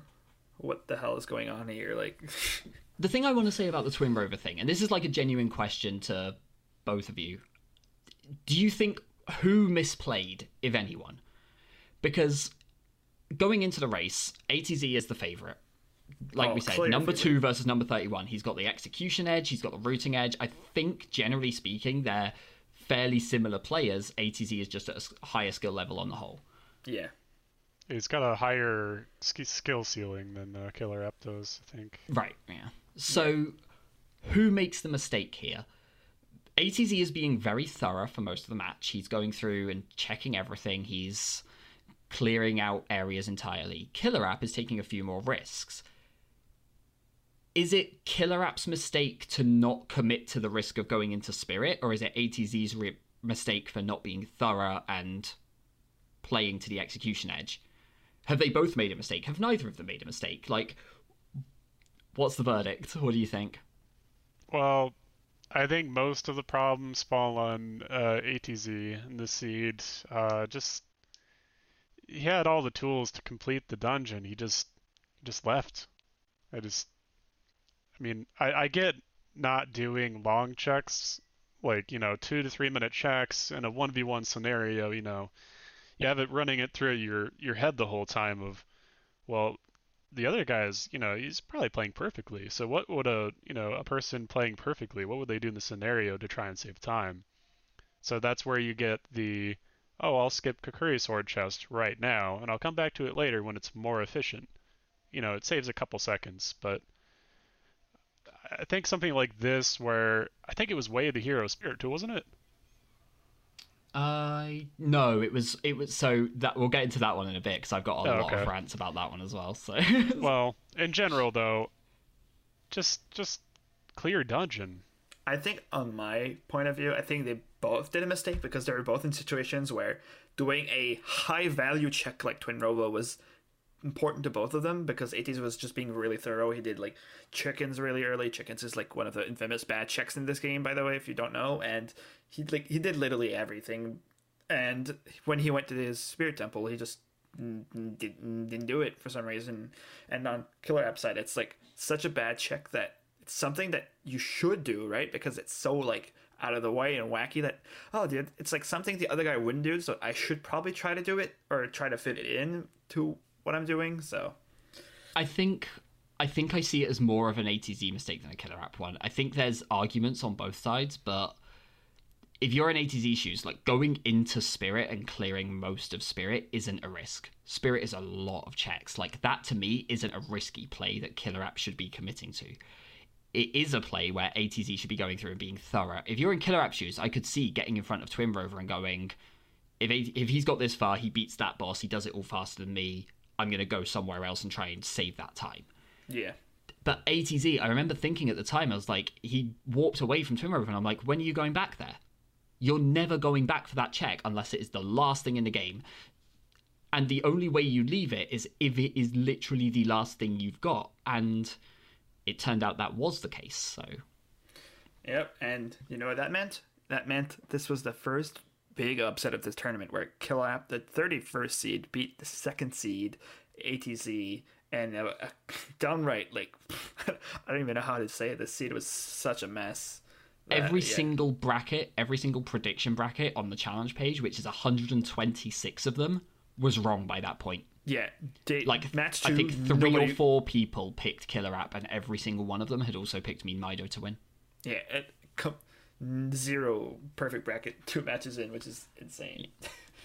what the hell is going on here. Like, *laughs* The thing I want to say about the Twin Rova thing, and this is like a genuine question to both of you do you think who misplayed, if anyone? Because going into the race, ATZ is the favourite. Like Oh, we said, number favourite. two versus number 31. He's got the execution edge, he's got the routing edge. I think, generally speaking, they're fairly similar players. ATZ is just at a higher skill level on the whole. yeah, He's got a higher skill ceiling than uh, Killer App does, I think. Right, yeah. So, who makes the mistake here? ATZ is being very thorough for most of the match. He's going through and checking everything. He's clearing out areas entirely. Killer App is taking a few more risks. Is it Killer App's mistake to not commit to the risk of going into Spirit, or is it ATZ's re- mistake for not being thorough and playing to the execution edge? Have they both made a mistake? Have neither of them made a mistake? Like, what's the verdict? What do you think? Well, I think most of the problems fall on uh, ATZ and the seed. Uh, just he had all the tools to complete the dungeon. He just just left. I just, I mean, I, I get not doing long checks, like you know, two to three minute checks in a one v one scenario. You know, you have it running it through your your head the whole time of, well, the other guy is, you know, he's probably playing perfectly. So what would a, you know, a person playing perfectly, what would they do in the scenario to try and save time? So that's where you get the, oh, I'll skip Kokiri sword chest right now, and I'll come back to it later when it's more efficient. You know, it saves a couple seconds, but I think something like this, where I think it was Way of the Hero Spirit too, wasn't it? I no, it was it was so that we'll get into that one in a bit because I've got a Oh, lot okay. of rants about that one as well. So *laughs* Well, in general though, just just clear dungeon. I think, on my point of view, I think they both did a mistake because they were both in situations where doing a high value check like Twin Rova was important to both of them because ATZ was just being really thorough. He did like chickens really early. Chickens is like one of the infamous bad checks in this game, by the way, if you don't know. And he like he did literally everything. And when he went to his spirit temple, he just didn't, didn't do it for some reason. And on Killer App side, it's like such a bad check that it's something that you should do, right? Because it's so like out of the way and wacky that oh, dude, it's like something the other guy wouldn't do. So I should probably try to do it or try to fit it in to what I'm doing. So I think I think I see it as more of an ATZ mistake than a killer app one. I think there's arguments on both sides, but if you're in ATZ shoes, like going into Spirit and clearing most of Spirit isn't a risk. Spirit is a lot of checks. Like that to me isn't a risky play that killer app should be committing to. It is a play where ATZ should be going through and being thorough. If you're in killer app shoes, I could see getting in front of Twin Rova and going, if if he's got this far, he beats that boss, he does it all faster than me. I'm gonna go somewhere else and try and save that time. yeah, But ATZ, I remember thinking at the time, I was like, he warped away from Twin Rova, and I'm like, when are you going back there? You're never going back for that check unless it is the last thing in the game. And the only way you leave it is if it is literally the last thing you've got. And it turned out that was the case. So Yep, and you know what that meant? That meant this was the first big upset of this tournament where Killap, the 31st seed, beat the second seed, ATZ, and uh, *laughs* downright, like, *laughs* I don't even know how to say it. The seed was such a mess. that- every yeah. single bracket, every single prediction bracket on the challenge page, which is 126 of them, was wrong by that point. Yeah, they, like match two, I think three nobody- or four people picked Killer App, and every single one of them had also picked Mean Mido to win. Yeah, it, com- zero perfect bracket, *laughs* two matches in, which is insane.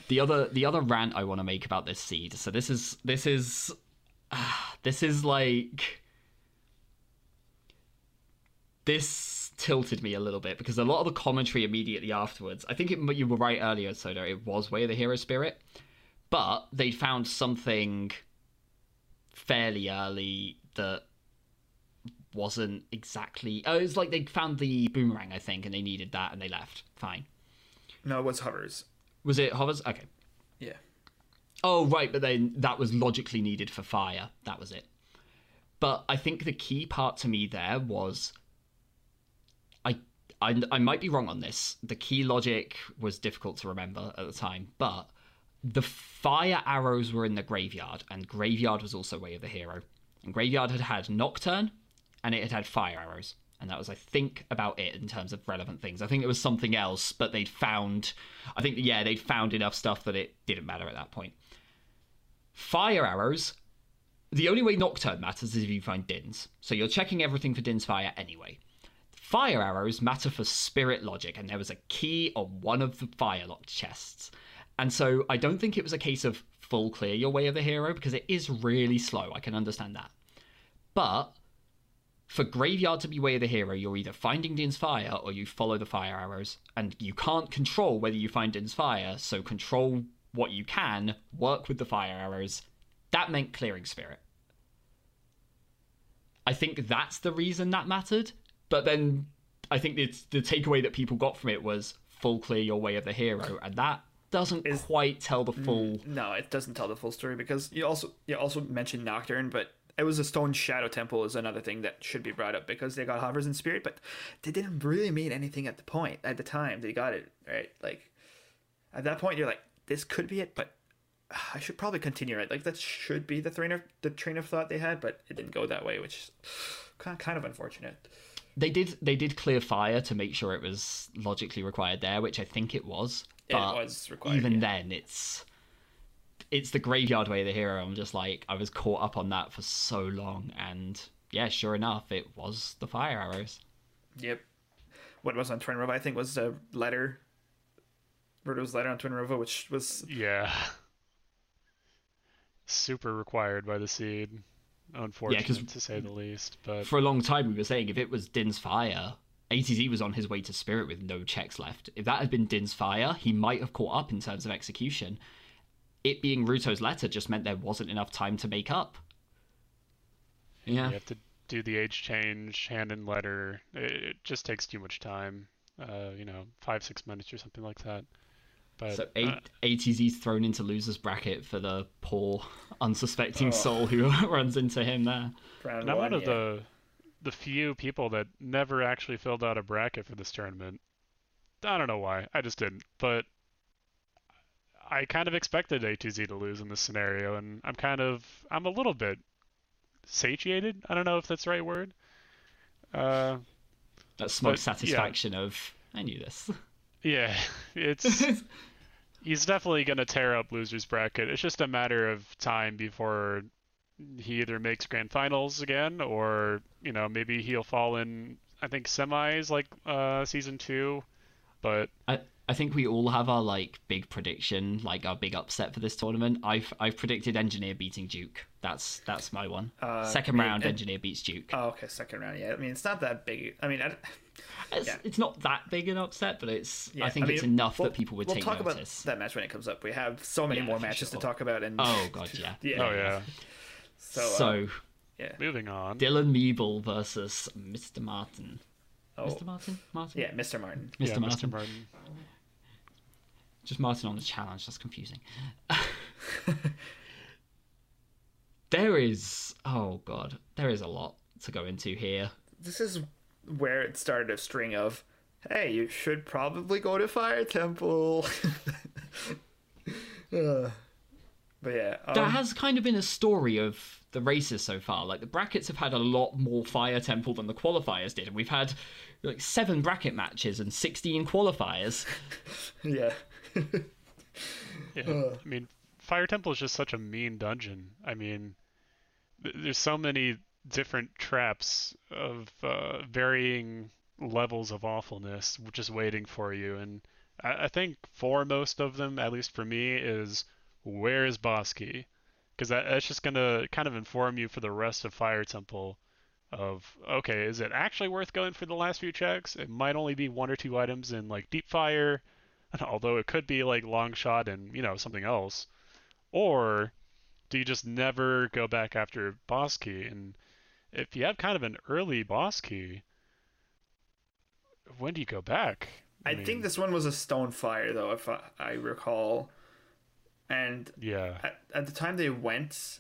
The other the other rant I want to make about this seed. So this is this is ah, *sighs* this is like this tilted me a little bit because a lot of the commentary immediately afterwards. I think it, you were right earlier, Soda. It was Way of the Hero Spirit, but they found something fairly early that wasn't exactly. Oh, it was like they found the boomerang, I think, and they needed that, and they left. Fine. No, it was hovers. Was it hovers? Okay. Yeah. Oh, right, but then that was logically needed for fire. That was it. But I think the key part to me there was I, I I might be wrong on this. The key logic was difficult to remember at the time, but the fire arrows were in the graveyard, and graveyard was also way of the hero. And graveyard had had nocturne, and it had had fire arrows, and that was I think about it in terms of relevant things. I think it was something else, but they'd found, I think yeah they'd found enough stuff that it didn't matter at that point. Fire arrows. The only way Nocturne matters is if you find Dins. So you're checking everything for Din's fire anyway. Fire arrows matter for spirit logic, and there was a key on one of the fire lock chests. And so I don't think it was a case of full clear your way of the hero, because it is really slow. I can understand that. But for Graveyard to be Way of the Hero, you're either finding Din's Fire or you follow the fire arrows, and you can't control whether you find Din's Fire, so control what you can, work with the fire arrows. That meant clearing Spirit. I think that's the reason that mattered, but then I think it's the takeaway that people got from it was full clear your way of the hero, and that doesn't Is- quite tell the full. No, it doesn't tell the full story because you also you also mentioned Nocturne, but it was a stone shadow temple is another thing that should be brought up because they got hovers in spirit, but they didn't really mean anything at the point at the time they got it right. Like at that point, you're like, this could be it, but I should probably continue right. Like that should be the train of the train of thought they had, but it didn't go that way, which is kind of unfortunate. They did they did clear fire to make sure it was logically required there, which I think it was. It But was required, even yeah. then, it's it's the graveyard way of the hero. I'm just like I was caught up on that for so long, and yeah, sure enough, it was the fire arrows. Yep. What was on Twin Rova, I think, was a letter. Birdo's letter on Twin Rova, which was Yeah. Super required by the seed. Unfortunate 'cause- to say the least, but For a long time, we were saying if it was Din's fire, ATZ was on his way to spirit with no checks left. If that had been Din's fire, he might have caught up in terms of execution. It being Ruto's letter just meant there wasn't enough time to make up. Yeah. you have to do the age change, hand in letter. It, it just takes too much time. Uh, you know, five six minutes or something like that. But So uh, A- ATZ's thrown into losers bracket for the poor, unsuspecting Oh. soul who *laughs* runs into him there. round And I'm one. one of yeah. the the few people that never actually filled out a bracket for this tournament. I don't know why. I just didn't. But I kind of expected ATZ to lose in this scenario, and I'm kind of I'm a little bit satiated. I don't know if that's the right word. Uh, That smug But, yeah. satisfaction of I knew this. *laughs* yeah, it's *laughs* he's definitely gonna tear up losers bracket. It's just a matter of time before he either makes grand finals again, or you know maybe he'll fall in. I think semis like uh, season two, but I, I think we all have our like big prediction, like our big upset for this tournament. I've I've predicted Engineer beating Duke. That's that's my one. Uh, Second I mean, round, it- Engineer beats Duke. Oh, okay, second round. Yeah, I mean it's not that big. I mean, I, *laughs* it's, yeah. it's not that big an upset, but it's yeah, I think mean, it's enough we'll- that people would we'll take talk notice. about that match when it comes up. We have so many Yeah, more matches sure. to talk about, and Oh god, yeah. yeah. oh yeah. So, So, uh, yeah. Moving on. Dylan Meeble versus Mr. Martin. Oh, Mr. Martin? Martin? yeah, Mr. Martin. Mr. yeah, Martin. Mr. Martin. Just Martin on the challenge. That's confusing. *laughs* there is. Oh god, there is a lot to go into here. This is where it started a string of, hey, you should probably go to Fire Temple. *laughs* Uh, but yeah, um, That has kind of been a story of the races so far. Like the brackets have had a lot more Fire Temple than the qualifiers did, and we've had like seven bracket matches and sixteen qualifiers. *laughs* yeah. *laughs* Yeah. I mean, Fire Temple is just such a mean dungeon. I mean, th- there's so many different traps of uh, varying levels of awfulness just waiting for you. And I, I think foremost of them, at least for me, is where is Boss Key? Because that, that's just going to kind of inform you for the rest of Fire Temple of, okay, is it actually worth going for the last few checks? It might only be one or two items in like Deep Fire *laughs* although it could be like long shot and you know something else or do you just never go back after boss key and if you have kind of an early boss key when do you go back I mean, think this one was a stone fire though, if I, I recall. And yeah at, at the time they went,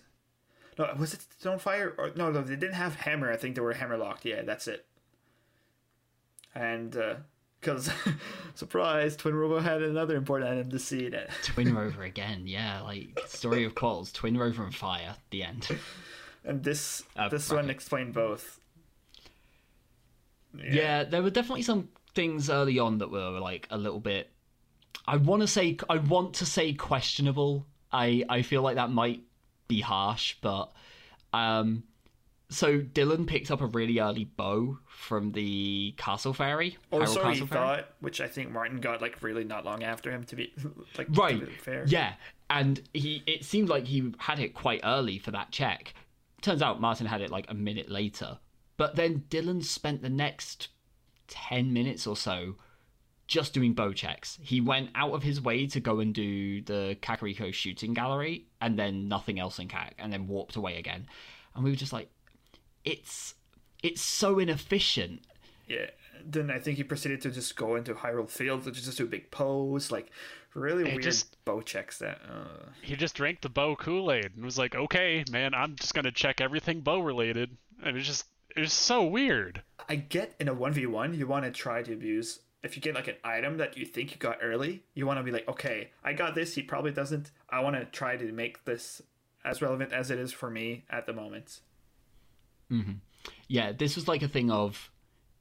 no, was it stone fire or no? No, they didn't have hammer. I think they were hammer locked. Yeah, that's it. And because *laughs* surprise, Twin Rova had another important item to see that. *laughs* Twin Rova again, yeah. Like story of Qualls, Twin Rover and Fire. The end. And this Uh, this one bracket. explained both. Yeah. there were definitely some things early on that were like a little bit. I want to say I want to say questionable. I I feel like that might be harsh, but um, so Dylan picked up a really early bow from the Castle Fairy. Or so he thought, which I think Martin got like really not long after him to be *laughs* like right be fair. yeah and he it seemed like he had it quite early for that check turns out martin had it like a minute later But then Dylan spent the next 10 minutes or so just doing bow checks. He went out of his way to go and do the Kakariko shooting gallery and then nothing else in Kak and then warped away again. And we were just like, it's it's so inefficient. Yeah. Then I think he proceeded to just go into Hyrule Field, which is just do a Big Poes, like really It weird just- bow checks that. Uh, He just drank the bow Kool-Aid and was like, "Okay, man, I'm just gonna check everything bow related." And it's just it's so weird. I get in a one v one, you want to try to abuse. If you get like an item that you think you got early, you want to be like, okay, I got this. He probably doesn't. I want to try to make this as relevant as it is for me at the moment. Mm-hmm. Yeah, this was like a thing of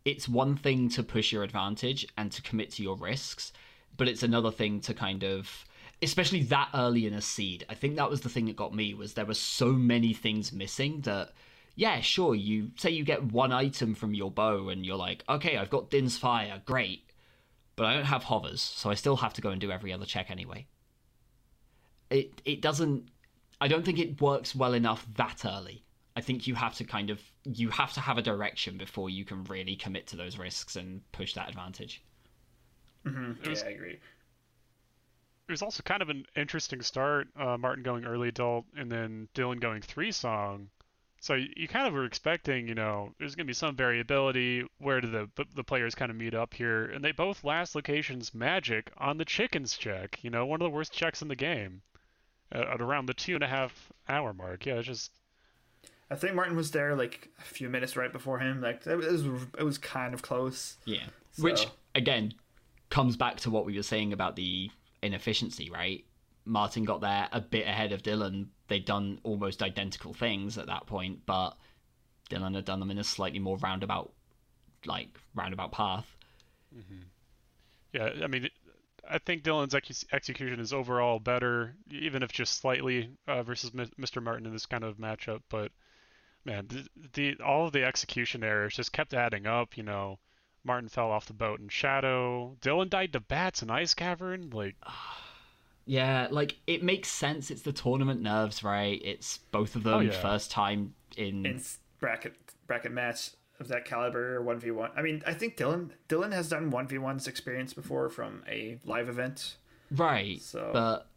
it's one thing to push your advantage and to commit to your risks, but it's another thing to kind of especially that early in a seed. I think that was the thing that got me was there were so many things missing that yeah, sure, you say you get one item from your bow and you're like, okay, I've got Din's fire, great. But I don't have hovers, so I still have to go and do every other check anyway. It it doesn't I don't think it works well enough that early. I think you have to kind of you have to have a direction before you can really commit to those risks and push that advantage. was- yeah, I agree. It was also kind of an interesting start. Uh, Martin going early adult and then Dylan going three song. So you, you kind of were expecting, you know, there's going to be some variability. Where do the the players kind of meet up here? And they both last locations magic on the chickens check. You know, one of the worst checks in the game. At, at around the two and a half hour mark. Yeah, it's just I think Martin was there like a few minutes right before him. Like it was, it was kind of close. Yeah. Which again comes back to what we were saying about the inefficiency, right? Martin got there a bit ahead of Dylan. They'd done almost identical things at that point, but Dylan had done them in a slightly more roundabout like roundabout path. Yeah, I mean, I think Dylan's ex- execution is overall better, even if just slightly, uh, versus Mi- Mr. Martin in this kind of matchup. But man, the, the all of the execution errors just kept adding up. You know, Martin fell off the boat in Shadow. Dylan died to bats in Ice Cavern. Like, *sighs* *sighs* Yeah, like it makes sense. It's the tournament nerves, right? It's both of oh, them Oh, yeah. first time in in bracket bracket match of that caliber or one v one. I mean, I think Dylan Dylan has done one v ones experience before from a live event. Right. So- But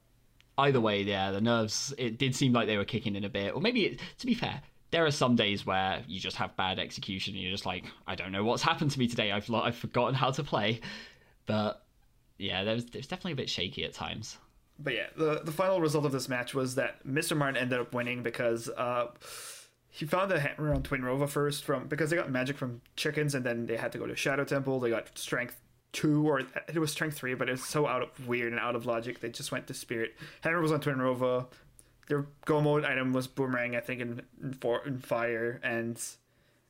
either way, yeah, the nerves, it did seem like they were kicking in a bit. Or maybe, it, to be fair, there are some days where you just have bad execution and you're just like, I don't know what's happened to me today. I've, I've forgotten how to play. But yeah, there's, there's definitely a bit shaky at times. But yeah, the the final result of this match was that Mr. Martin ended up winning because uh, he found the hammer on Twin Rova first from because they got magic from chickens and then they had to go to Shadow Temple. They got strength two or it was strength three, but it was so out of weird and out of logic. They just went to Spirit. Hammer was on Twin Rova. Their go mode item was Boomerang, I think, in in, for, in fire, and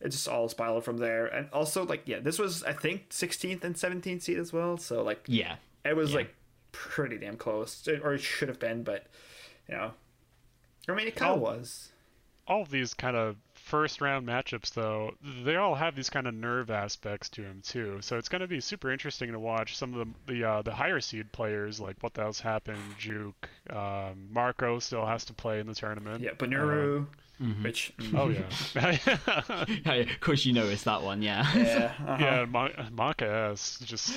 it just all spiraled from there. And also, like, yeah, this was I think 16th and 17th seed as well. So like, Yeah. it was Yeah. like pretty damn close, or it should have been, but you know, I mean, it kind of was. all these kind of first round matchups, though, they all have these kind of nerve aspects to them too. So it's going to be super interesting to watch some of the the uh, the higher seed players, like what the hell's happened, Duke, um, Marco still has to play in the tournament. Yeah, Bonooru, which Oh yeah. *laughs* *laughs* Hey, of course, you noticed that one, yeah. yeah, *laughs* uh-huh. yeah, Mon- Monka S just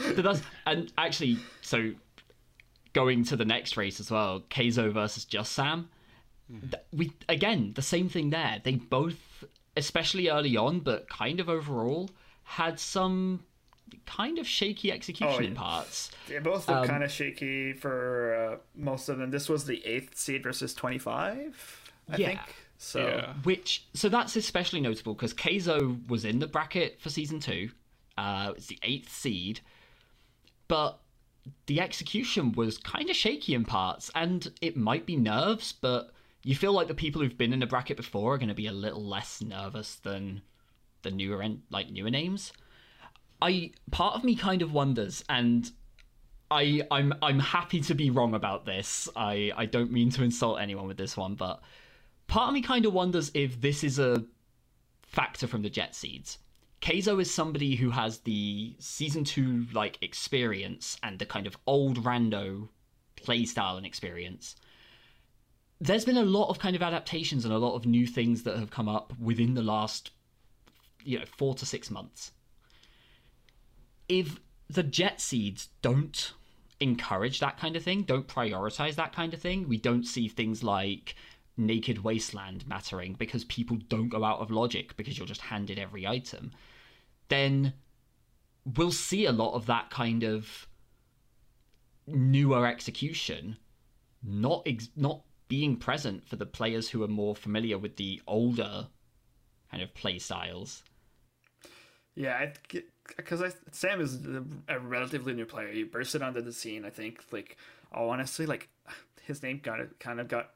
So that's and actually, so going to the next race as well, Keizo versus Just Sam. th- We again the same thing there. They both, especially early on, but kind of overall, had some kind of shaky execution Oh, in yeah. parts. they both look Um, kind of shaky for uh, most of them. This was the eighth seed versus twenty-five, I Yeah. think. So Yeah. Which so that's especially notable because Keizo was in the bracket for season two. Uh, it's the eighth seed, but the execution was kind of shaky in parts, and it might be nerves, but you feel like the people who've been in the bracket before are going to be a little less nervous than the newer en- like newer names. I part of me kind of wonders, and I I'm I'm happy to be wrong about this. I I don't mean to insult anyone with this one, but part of me kind of wonders if this is a factor from the Jet Seeds. Keizo is somebody who has the season two like experience and the kind of old rando playstyle and experience. there's been a lot of kind of adaptations and a lot of new things that have come up within the last you know four to six months if the jet seeds don't encourage that kind of thing don't prioritize that kind of thing we don't see things like naked wasteland mattering because people don't go out of logic because you're just handed every item then we'll see a lot of that kind of newer execution not ex- not being present for the players who are more familiar with the older kind of play styles. Yeah, because Sam is a, relatively new player. He bursted onto the scene. I think, like, oh, honestly, like his name got kind of got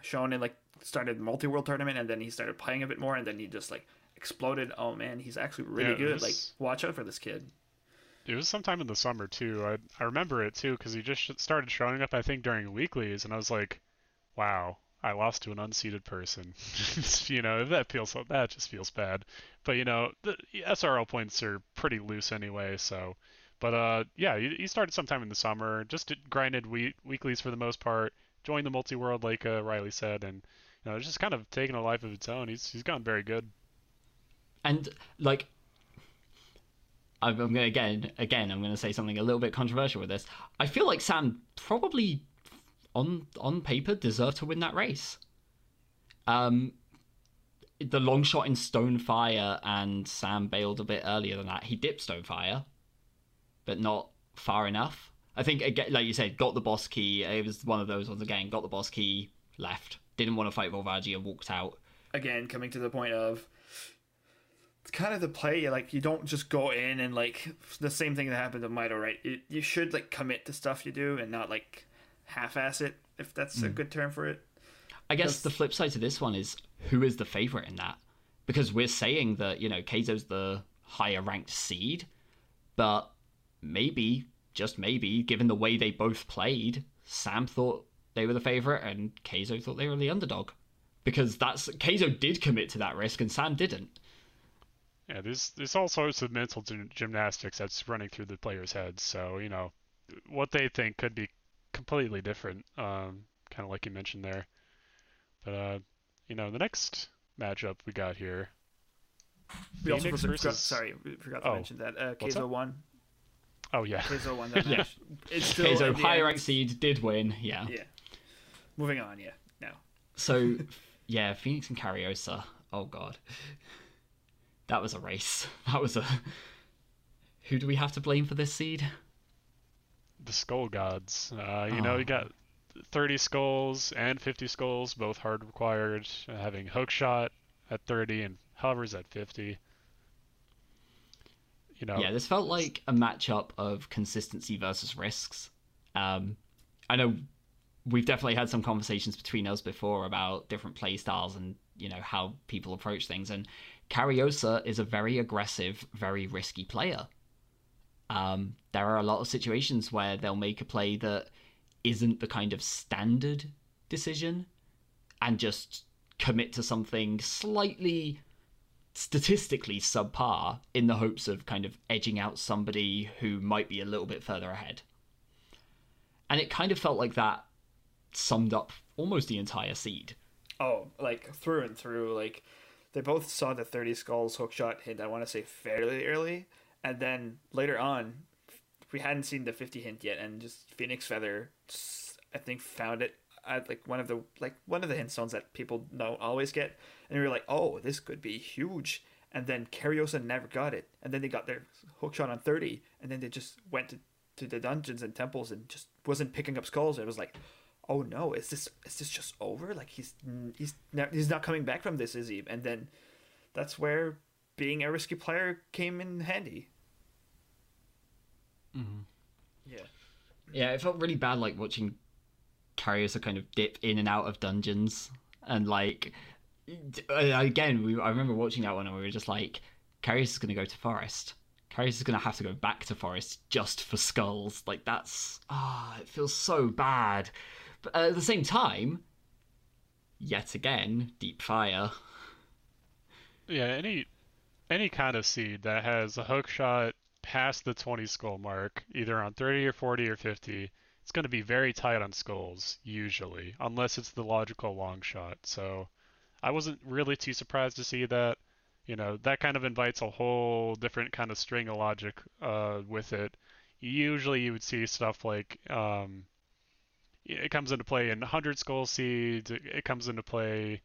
shown in like started multi world tournament, and then he started playing a bit more, and then he just like exploded. Oh man, he's actually really Yeah, good. was- Like, watch out for this kid. It was sometime in the summer too. I I remember it too because he just started showing up. I think during weeklies, and I was like, "Wow, I lost to an unseeded person." *laughs* you know, that feels that just feels bad. But you know, the SRL points are pretty loose anyway. So, but uh, yeah, he, he started sometime in the summer. Just grinded we- weeklies for the most part. Joined the multi world, like uh, Riley said, and you know, it's just kind of taken a life of its own. He's he's gotten very good. And like I'm, I'm gonna again again I'm gonna say something a little bit controversial with this. I feel like Sam probably on on paper deserved to win that race. Um the long shot in Stonefire and Sam bailed a bit earlier than that. He dipped Stonefire, but not far enough. I think again, like you said, got the boss key. It was one of those ones again. Got the boss key, left. Didn't want to fight Volvagia, walked out. Again, coming to the point of it's kind of the play. Like, you don't just go in and like the same thing that happened to Mido, right? You, you should like commit to stuff you do and not like half-ass it, if that's a hmm. good term for it. I guess Because- the flip side to this one is who is the favorite in that? Because we're saying that, you know, Keizo's the higher ranked seed, but maybe, just maybe, given the way they both played, Sam thought they were the favorite and Keizo thought they were the underdog. Because that's Keizo did commit to that risk and Sam didn't. Yeah, there's there's all sorts of mental gym- gymnastics that's running through the players' heads. So you know, what they think could be completely different. Um, kind of like you mentioned there. But uh, you know, the next matchup we got here. We also Phoenix forgot, versus- sorry, we forgot to Oh, mention that uh, what's Keizo up? won. Oh yeah, Keizo won that *laughs* Yeah. match. It's still Keizo, higher end- ranked seed, did win, yeah. Yeah. Moving on. Yeah. Now. So, yeah, Phoenix and Cariosa. Oh god, that was a race. *laughs* That was a. Who do we have to blame for this seed? the Skull Gods. Uh, you know, Oh. you got 30 skulls and 50 skulls, both hard required. Uh, having hookshot at 30 and hovers at 50. You know, Yeah, this felt like a matchup of consistency versus risks. Um, I know we've definitely had some conversations between us before about different play styles and you know how people approach things. And Cariosa is a very aggressive, very risky player. Um, there are a lot of situations where they'll make a play that isn't the kind of standard decision and just commit to something slightly statistically subpar in the hopes of kind of edging out somebody who might be a little bit further ahead. And it kind of felt like that summed up almost the entire seed. Oh, like through and through. Like they both saw the thirty skulls hookshot hint. I want to say fairly early, and then later on, we hadn't seen the fifty hint yet, and just Phoenix Feather, I think, found it at like one of the like one of the hint stones that people don't always get, and we were like, oh, this could be huge. And then Cariosa never got it, and then they got their hookshot on thirty, and then they just went to, to the dungeons and temples and just wasn't picking up skulls. It was like, oh no, is this is this just over? Like he's he's not, he's not coming back from this, is he? And then that's where being a risky player came in handy. Mm-hmm. Yeah. Yeah, it felt really bad like watching Cariosa kind of dip in and out of dungeons and like uh, again, we, I remember watching that one and we were just like, Cariosa's going to go to Forest. Cariosa's going to have to go back to Forest just for skulls. Like that's ah, it feels so bad. But at the same time, yet again, Deep Fire. yeah, any any kind of seed that has a hook shot past the 20 skull mark, either on 30 or 40 or 50, it's going to be very tight on skulls usually, unless it's the logical long shot. So I wasn't really too surprised to see that. You know, that kind of invites a whole different kind of string of logic uh, with it. Usually, you would see stuff like um, it comes into play in 100 skull seeds. It, comes into play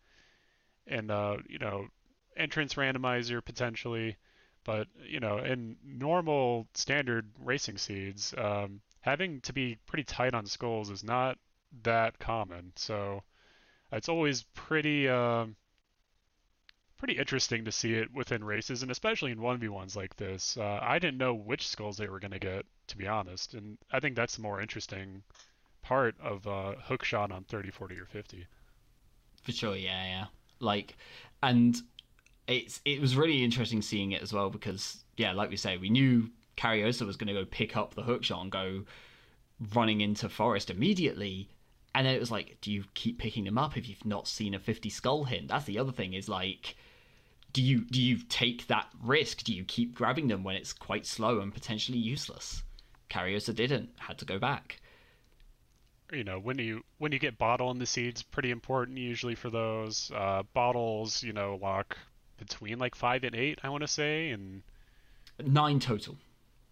in uh, you know entrance randomizer potentially, but you know in normal standard racing seeds, um, having to be pretty tight on skulls is not that common. So it's always pretty um, pretty interesting to see it within races, and especially in 1v1s like this. Uh, I didn't know which skulls they were going to get, to be honest, and I think that's the more interesting part of uh, hook shot on 30, 40, or 50. For sure, yeah, yeah. Like, and it's it was really interesting seeing it as well because yeah, like we say, we knew Cariosa was going to go pick up the hook shot and go running into Forest immediately. And then it was like, do you keep picking them up if you've not seen a 50 skull hint? That's the other thing is like, do you do you take that risk? Do you keep grabbing them when it's quite slow and potentially useless? Cariosa didn't, had to go back. You know, when you when you get bottle in the seeds, pretty important usually for those. Uh, bottles, you know, lock between like five and eight, I want to say, and Nine total.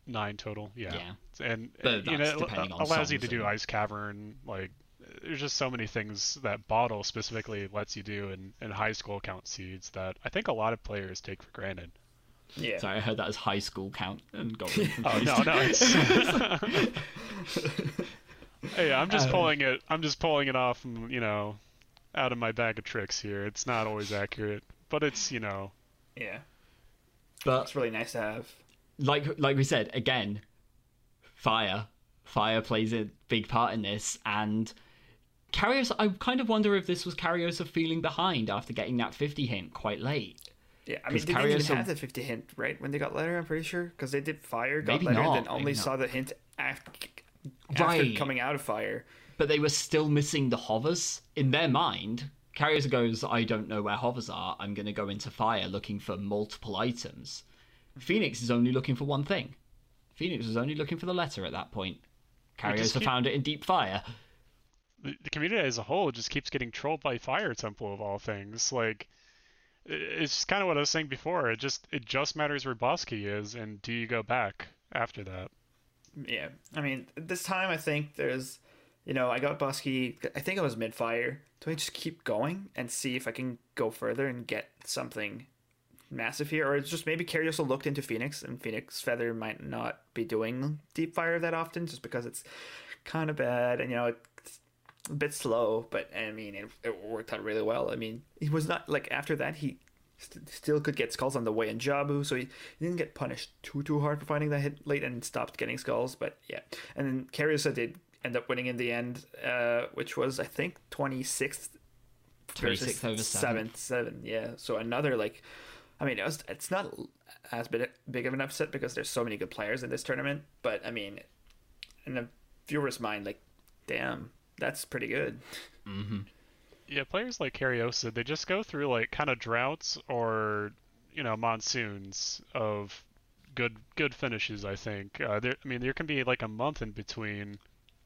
Nine total. Yeah, Yeah. and But you know, it allows you to do ice cavern. Like, there's just so many things that bottle specifically lets you do in, in high school count seeds that I think a lot of players take for granted. Yeah. Sorry, I heard that as high school count and got *laughs* really Oh no, no. It's... *laughs* hey, I'm just Um, pulling it. I'm just pulling it off, from, you know, out of my bag of tricks here. It's not always accurate, but it's you know, Yeah. But It's really nice to have. Like like we said again, fire, fire plays a big part in this, and Cariosa. I kind of wonder if this was Cariosa feeling behind after getting that fifty hint quite late. Yeah, I mean, they didn't even have the 50 hint, right? When they got letter, I'm pretty sure. Because they did fire, got Maybe letter, not, and then only saw the hint after, after Right. coming out of fire. But they were still missing the hovers in their mind. Cariosa goes, "I don't know where hovers are. I'm going to go into fire looking for multiple items." Phoenix is only looking for one thing. Phoenix was only looking for the letter at that point. We just Cariosa keep- found it in deep fire. the, the community as a whole just keeps getting trolled by Fire Temple of all things. Like, i- it's kind of what I was saying before. It just it just matters where Boss Key is, and do you go back after that? Yeah, I mean, this time I think there's, you know, I got boss key. I think it was mid fire. Do I just keep going and see if I can go further and get something massive here, or it's just maybe Cariosa looked into Phoenix and Phoenix Feather might not be doing deep fire that often, just because it's kind of bad and you know it's a bit slow. But I mean, it, it worked out really well. I mean, he was not like after that he. st- Still could get skulls on the way in Jabu, so he, he didn't get punished too too hard for finding that hit late and stopped getting skulls. But yeah, and then Cariosa did end up winning in the end, uh, which was I think twenty sixth 26th over 7th, 7, yeah. So another like I mean, it was, it's not as big, big of an upset because there's so many good players in this tournament, but I mean, in a viewer's mind like damn, that's pretty good. Yeah, players like Cariosa, they just go through like kind of droughts or you know monsoons of good good finishes. I think. Uh, there, I mean, there can be like a month in between.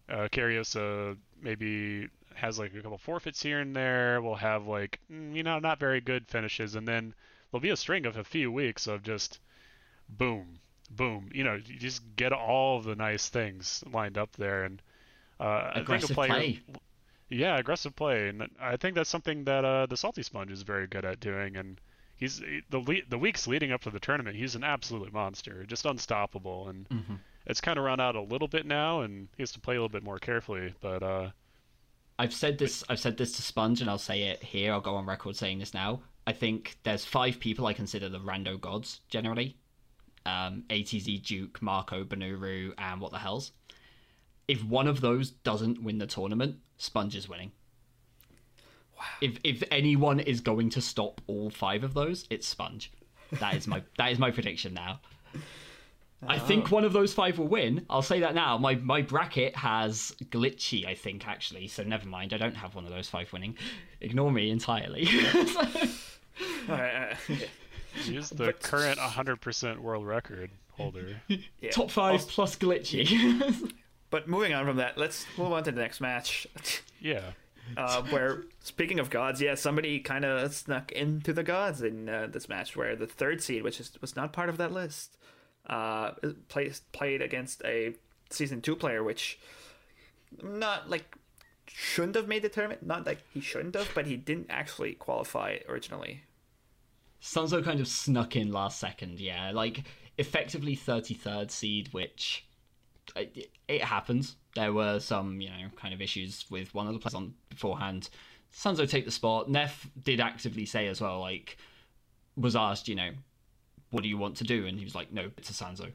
Uh, Cariosa maybe has like a couple forfeits here and there. We'll have like mm, you know not very good finishes, and then there'll be a string of a few weeks of just boom, boom. You know, you just get all of the nice things lined up there, and uh, I think a Aggressive player. play. Yeah, aggressive play, and I think that's something that uh, the Salty Sponge is very good at doing. And he's the le- the weeks leading up to the tournament, he's an absolute monster, just unstoppable. And Mm-hmm. it's kind of run out a little bit now, and he has to play a little bit more carefully. But uh, I've said this. I've said this to Sponge, and I'll say it here. I'll go on record saying this now. I think there's five people I consider the rando gods generally. Um, ATZ, Duke, Marco, Bonooru, and what the hell's. If one of those doesn't win the tournament, Sponge is winning. Wow. If if anyone is going to stop all five of those, it's Sponge. That is my that is my prediction now. *laughs* I think one of those five will win. I'll say that now. My my bracket has glitchy, I think, actually. So never mind. I don't have one of those five winning. Ignore me entirely. *laughs* right, all right. he is the But- current 100% world record holder. yeah. Top five plus glitchy. *laughs* but moving on from that, let's move on to the next match. *laughs* Yeah. uh, where speaking of gods, yeah, somebody kind of snuck into the gods in uh, this match, where the third seed, which is, was not part of that list, uh, played played against a season two player, which not like shouldn't have made the tournament. Not like he shouldn't have, but he didn't actually qualify originally. Sanzo kind of snuck in last second, yeah. Like, effectively 33rd seed, which it, it happens. There were some, you know, kind of issues with one of the players on beforehand. Sanzo take the spot. Neff did actively say as well, like, was asked, you know, what do you want to do? And he was like, no, it's a Sanzo.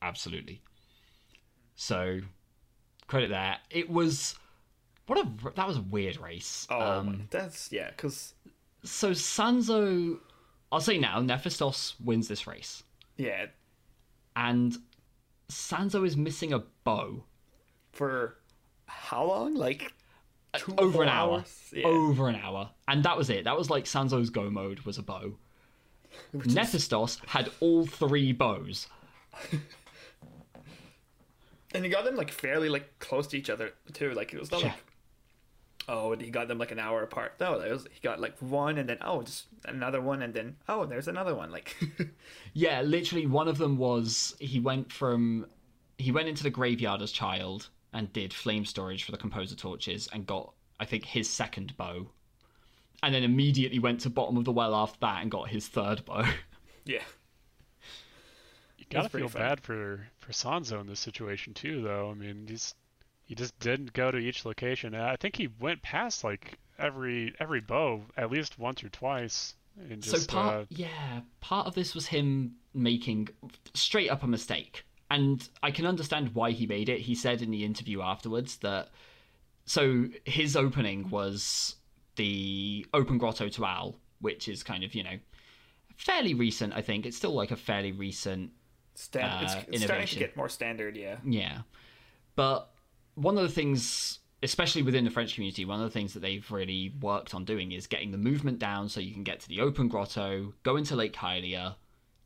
Absolutely. So, credit there. It was. What a. That was a weird race. Oh, Um, that's yeah, because so Sanzo, I'll say now, Nephistos wins this race, yeah, and Sanzo is missing a bow for how long? Like uh, two over an hour. Yeah. over an hour, and that was it. That was like Sanzo's go mode was a bow. *laughs* Nephistos had all three bows. *laughs* and he got them like fairly like close to each other too. Like it was not Yeah. like oh, and he got them like an hour apart. Oh, no, it was he got like one and then oh, just another one and then oh, there's another one. Like *laughs* Yeah, literally one of them was he went from he went into the graveyard as child and did flame storage for the composer torches and got I think his second bow. And then immediately went to bottom of the well after that and got his third bow. *laughs* yeah, You gotta feel funny. bad for for Sanzo in this situation too, though. I mean, he's he just didn't go to each location. And I think he went past like every every bow at least once or twice. And just so part uh, yeah part of this was him making straight up a mistake and i can understand why he made it he said in the interview afterwards that so his opening was the open grotto to owl which is kind of you know fairly recent i think it's still like a fairly recent Stand- it's, Uh, it's starting to get more standard. Yeah, yeah. But one of the things, especially within the French community, one of the things that they've really worked on doing is getting the movement down so you can get to the open grotto, go into Lake Hylia,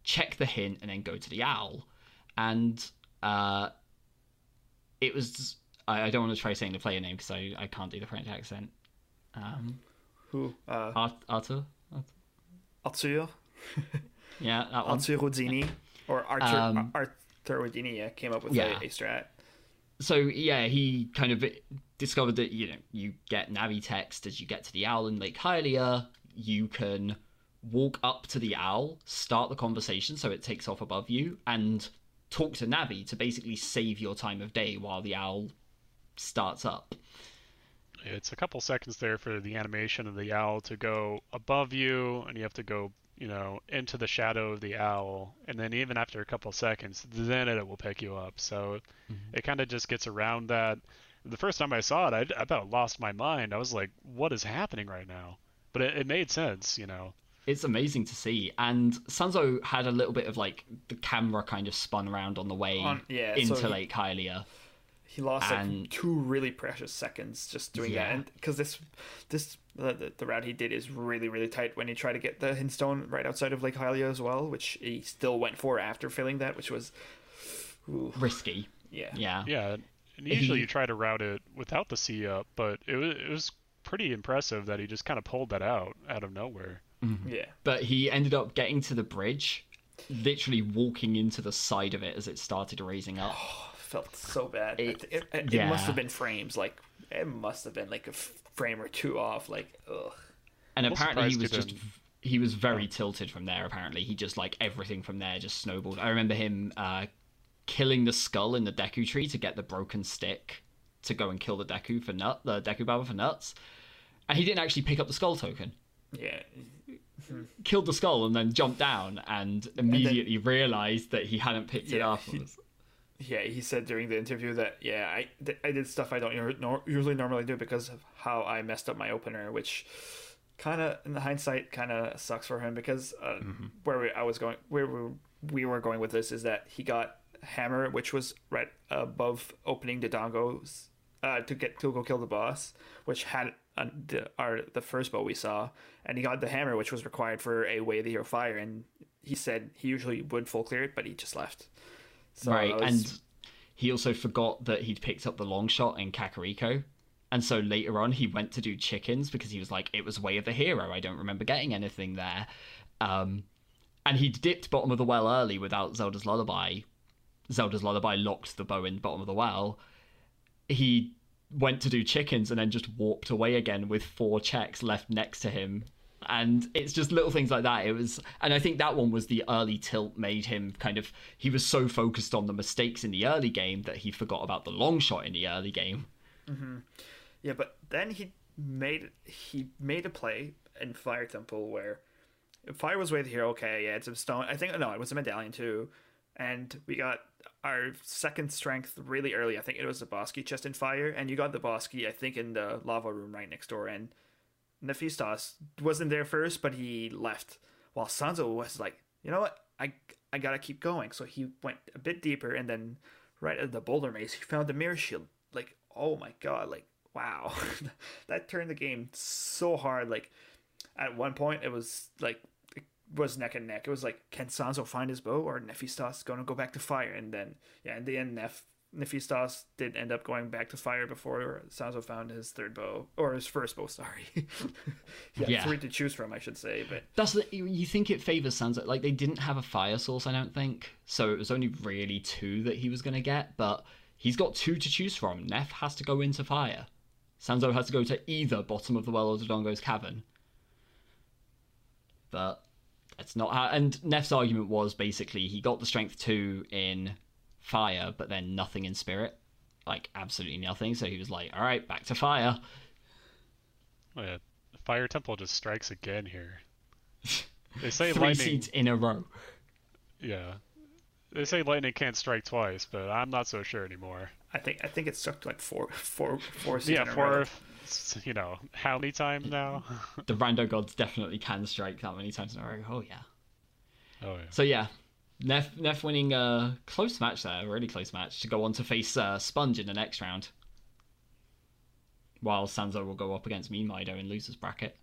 check the hint, and then go to the owl. And uh, it was. I, I don't want to try saying the player name because I, I can't do the French accent. Um, who uh, Art- Arthur? Arthur *laughs* Yeah, that one. Arthur Rodini or Arthur Um, Arthur Rodini yeah, came up with Yeah. a, a strat. So yeah, he kind of discovered that you know you get Navi text as you get to the owl in Lake Hylia. You can walk up to the owl, start the conversation so it takes off above you, and talk to Navi to basically save your time of day while the owl starts up. it's a couple seconds there for the animation of the owl to go above you, and you have to go, you know, into the shadow of the owl, and then even after a couple seconds, then it will pick you up. So mm-hmm. it kind of just gets around that. The first time I saw it, I, I about lost my mind. I was like, "What is happening right now?" But it, it made sense, you know. It's amazing to see, and Sanzo had a little bit of like the camera kind of spun around on the way On- yeah, into so he- Lake Hylia. He lost like two really precious seconds just doing Yeah. that, and because this this the, the, the route he did is really really tight when he tried to get the hint stone right outside of Lake Hylia as well, which he still went for after filling that, which was ooh, Risky, yeah yeah. Yeah, and usually He- you try to route it without the C up, but it was it was pretty impressive that he just kind of pulled that out out of nowhere. Mm-hmm. yeah but he ended up getting to the bridge, literally walking into the side of it as it started raising up. *gasps* *laughs* felt so bad. It- It, it, it must have been frames like it must have been like a f- frame or two off. Like ugh. And I'm apparently he was just didn't. he was very tilted from there. Apparently he just like everything from there just snowballed. I remember him uh, killing the skull in the Deku tree to get the broken stick to go and kill the Deku for nut the Deku Baba for nuts, and he didn't actually pick up the skull token. yeah Killed the skull and then jumped down and immediately realized that he hadn't picked it up. he- *laughs* yeah. He said during the interview that yeah I th- I did stuff I don't nor- usually normally do because of how I messed up my opener, which kind of in the hindsight kind of sucks for him because uh, where we, I was going where we, we were going with this is that he got hammer which was right above opening Dodongo's uh, to get to go kill the boss which had uh, the our the first bow we saw and he got the hammer which was required for a way of the hero fire and he said he usually would full clear it but he just left so right was- and he also forgot that he'd picked up the long shot in Kakariko. And so later on, he went to do chickens because he was like, it was Way of the Hero. I don't remember getting anything there. Um, and he dipped bottom of the well early without Zelda's Lullaby. Zelda's Lullaby locked the bow in bottom of the well. He went to do chickens and then just warped away again with four checks left next to him. And it's just little things like that. It was, and I think that one was the early tilt made him kind of. He was so focused on the mistakes in the early game that he forgot about the long shot in the early game. Mm-hmm. Yeah, but then he made he made a play in Fire Temple where Fire was with here. Okay, yeah, it's a stone. I think no, it was a medallion too, and we got our second strength really early. I think it was the Boss Key chest in Fire, and you got the Boss Key. I think in the lava room right next door, and Nephistos wasn't there first, but he left. While Sanzo was like, you know what, I I gotta keep going. So he went a bit deeper, and then right at the boulder maze, he found the mirror shield. Like, oh my god, like wow, *laughs* that turned the game so hard. Like at one point, it was like it was neck and neck. It was like, can Sanzo find his bow or Nephistos gonna go back to fire? And then yeah, in the end, Neph Nephistos did end up going back to fire before Sanzo found his third bow or his first bow. *laughs* Sorry, yeah, Yeah. three to choose from, I should say. But That's the, you think it favors Sanzo. Like they didn't have a fire source, I don't think. So it was only really two that he was going to get, but he's got two to choose from. Neff has to go into fire. Sanzo has to go to either bottom of the well or Dodongo's cavern. But that's not how. And Neff's argument was basically he got the strength two in fire, but then nothing in spirit. Like absolutely nothing. So he was like, all right, back to fire. Oh, yeah. Fire Temple just strikes again here. They *laughs* say Three lightning. seeds in a row. Yeah. They say lightning can't strike twice, but I'm not so sure anymore. I think I think it stuck to like four four four. yeah, seasons in a row. you know how many times now? the rando gods definitely can strike that many times in a row. Oh yeah. oh yeah. So yeah, Neff Neff winning a close match there, a really close match to go on to face uh, Sponge in the next round. While Sanzo will go up against Mean Mido in losers bracket.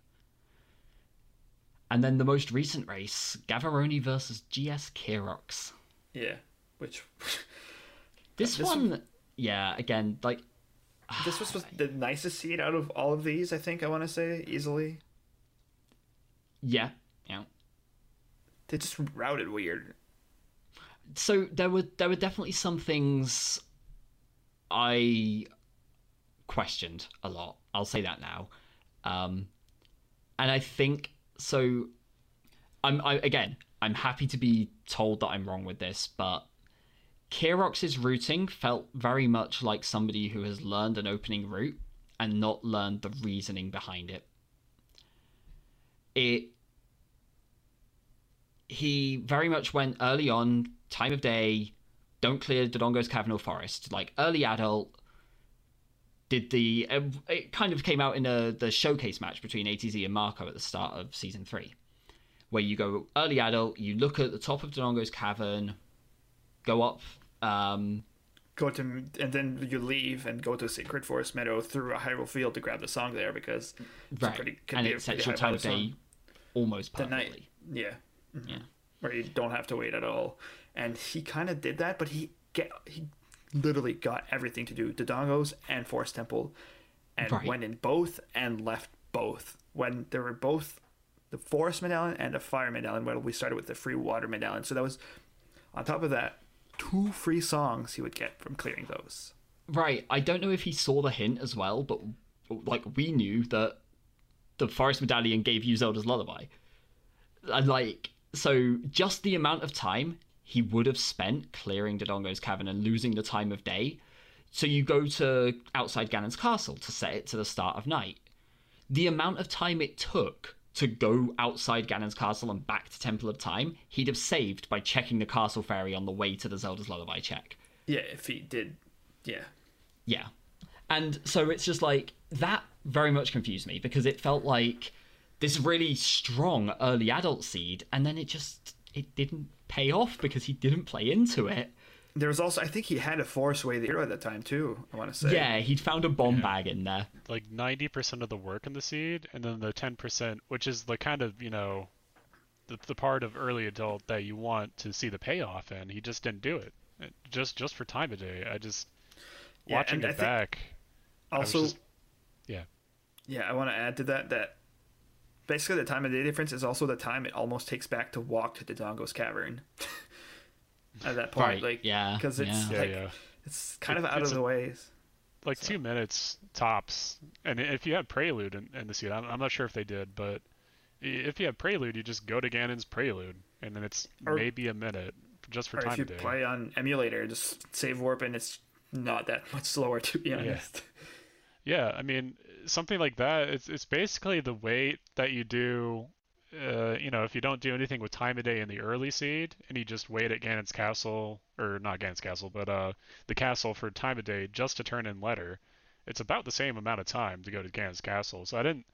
And then the most recent race, Gavaroni versus GS Kirox. Yeah, which *laughs* This, This one, yeah, again, like this was, was *sighs* the nicest seed out of all of these. I think I want to say easily. yeah, yeah. They just routed weird. So there were there were definitely some things I questioned a lot. I'll say that now, um, and I think so. I'm I, again. I'm happy to be told that I'm wrong with this, but Kirox's routing felt very much like somebody who has learned an opening route and not learned the reasoning behind it. It he very much went early on, time of day, don't clear Dodongo's Cavern or Forest. Like early adult, did the uh, it kind of came out in a, the showcase match between ATZ and Marco at the start of season three, where you go early adult, you look at the top of Dodongo's Cavern, go up. Um, Go to and then you leave and go to Sacred Forest Meadow through a Hyrule Field to grab the song there because it's right, pretty, could and be a it sets your time of day almost the perfectly. night. Yeah, Yeah. where you don't have to wait at all. And he kind of did that, but he get he literally got everything to do Dodongos and Forest Temple, and Right. went in both and left both when there were both the Forest Medallion and the Fire Medallion. Well, we started with the Free Water Medallion, so that was on top of that two free songs he would get from clearing those. Right. I don't know if he saw the hint as well, but like we knew that the forest medallion gave you Zelda's lullaby. And like so just the amount of time he would have spent clearing Dodongo's cavern and losing the time of day. So you go to outside Ganon's castle to set it to the start of night. The amount of time it took to go outside Ganon's castle and back to Temple of Time, he'd have saved by checking the castle fairy on the way to the Zelda's lullaby check. Yeah, if he did, yeah. Yeah. And so it's just like that very much confused me because it felt like this really strong early adult seed and then it just it didn't pay off because he didn't play into it. There was also, I think he had a force Way the hero at that time too. I want to say. Yeah, he'd found a bomb bag in there. Like 90% of the work in the seed, and then the 10%, which is the kind of you know, the the part of early adult that you want to see the payoff in. He just didn't do it. just just for time of day. I just Yeah, watching and I it think back. I was Also, just- yeah. yeah, I want to add to that that basically the time of day difference is also the time it almost takes back to walk to Dodongo's Cavern. *laughs* At that point, Right, like yeah, because it's yeah. Yeah, like yeah. it's kind It- of out of a- the ways. like So- two minutes tops. And if you had Prelude in, in the seat, I'm, I'm not sure if they did, but if you have Prelude, you just go to Ganon's Prelude, and then it's Or- maybe a minute just for Or time if you of day. play on emulator, just save warp and it's not that much slower to be honest. *laughs* Yeah, I mean something like that. It's it's basically the wait that you do. Uh, you know, if you don't do anything with time of day in the early seed, and you just wait at Ganon's castle, or not Ganon's castle, but uh, the castle for time of day just to turn in letter, it's about the same amount of time to go to Ganon's castle. So I didn't,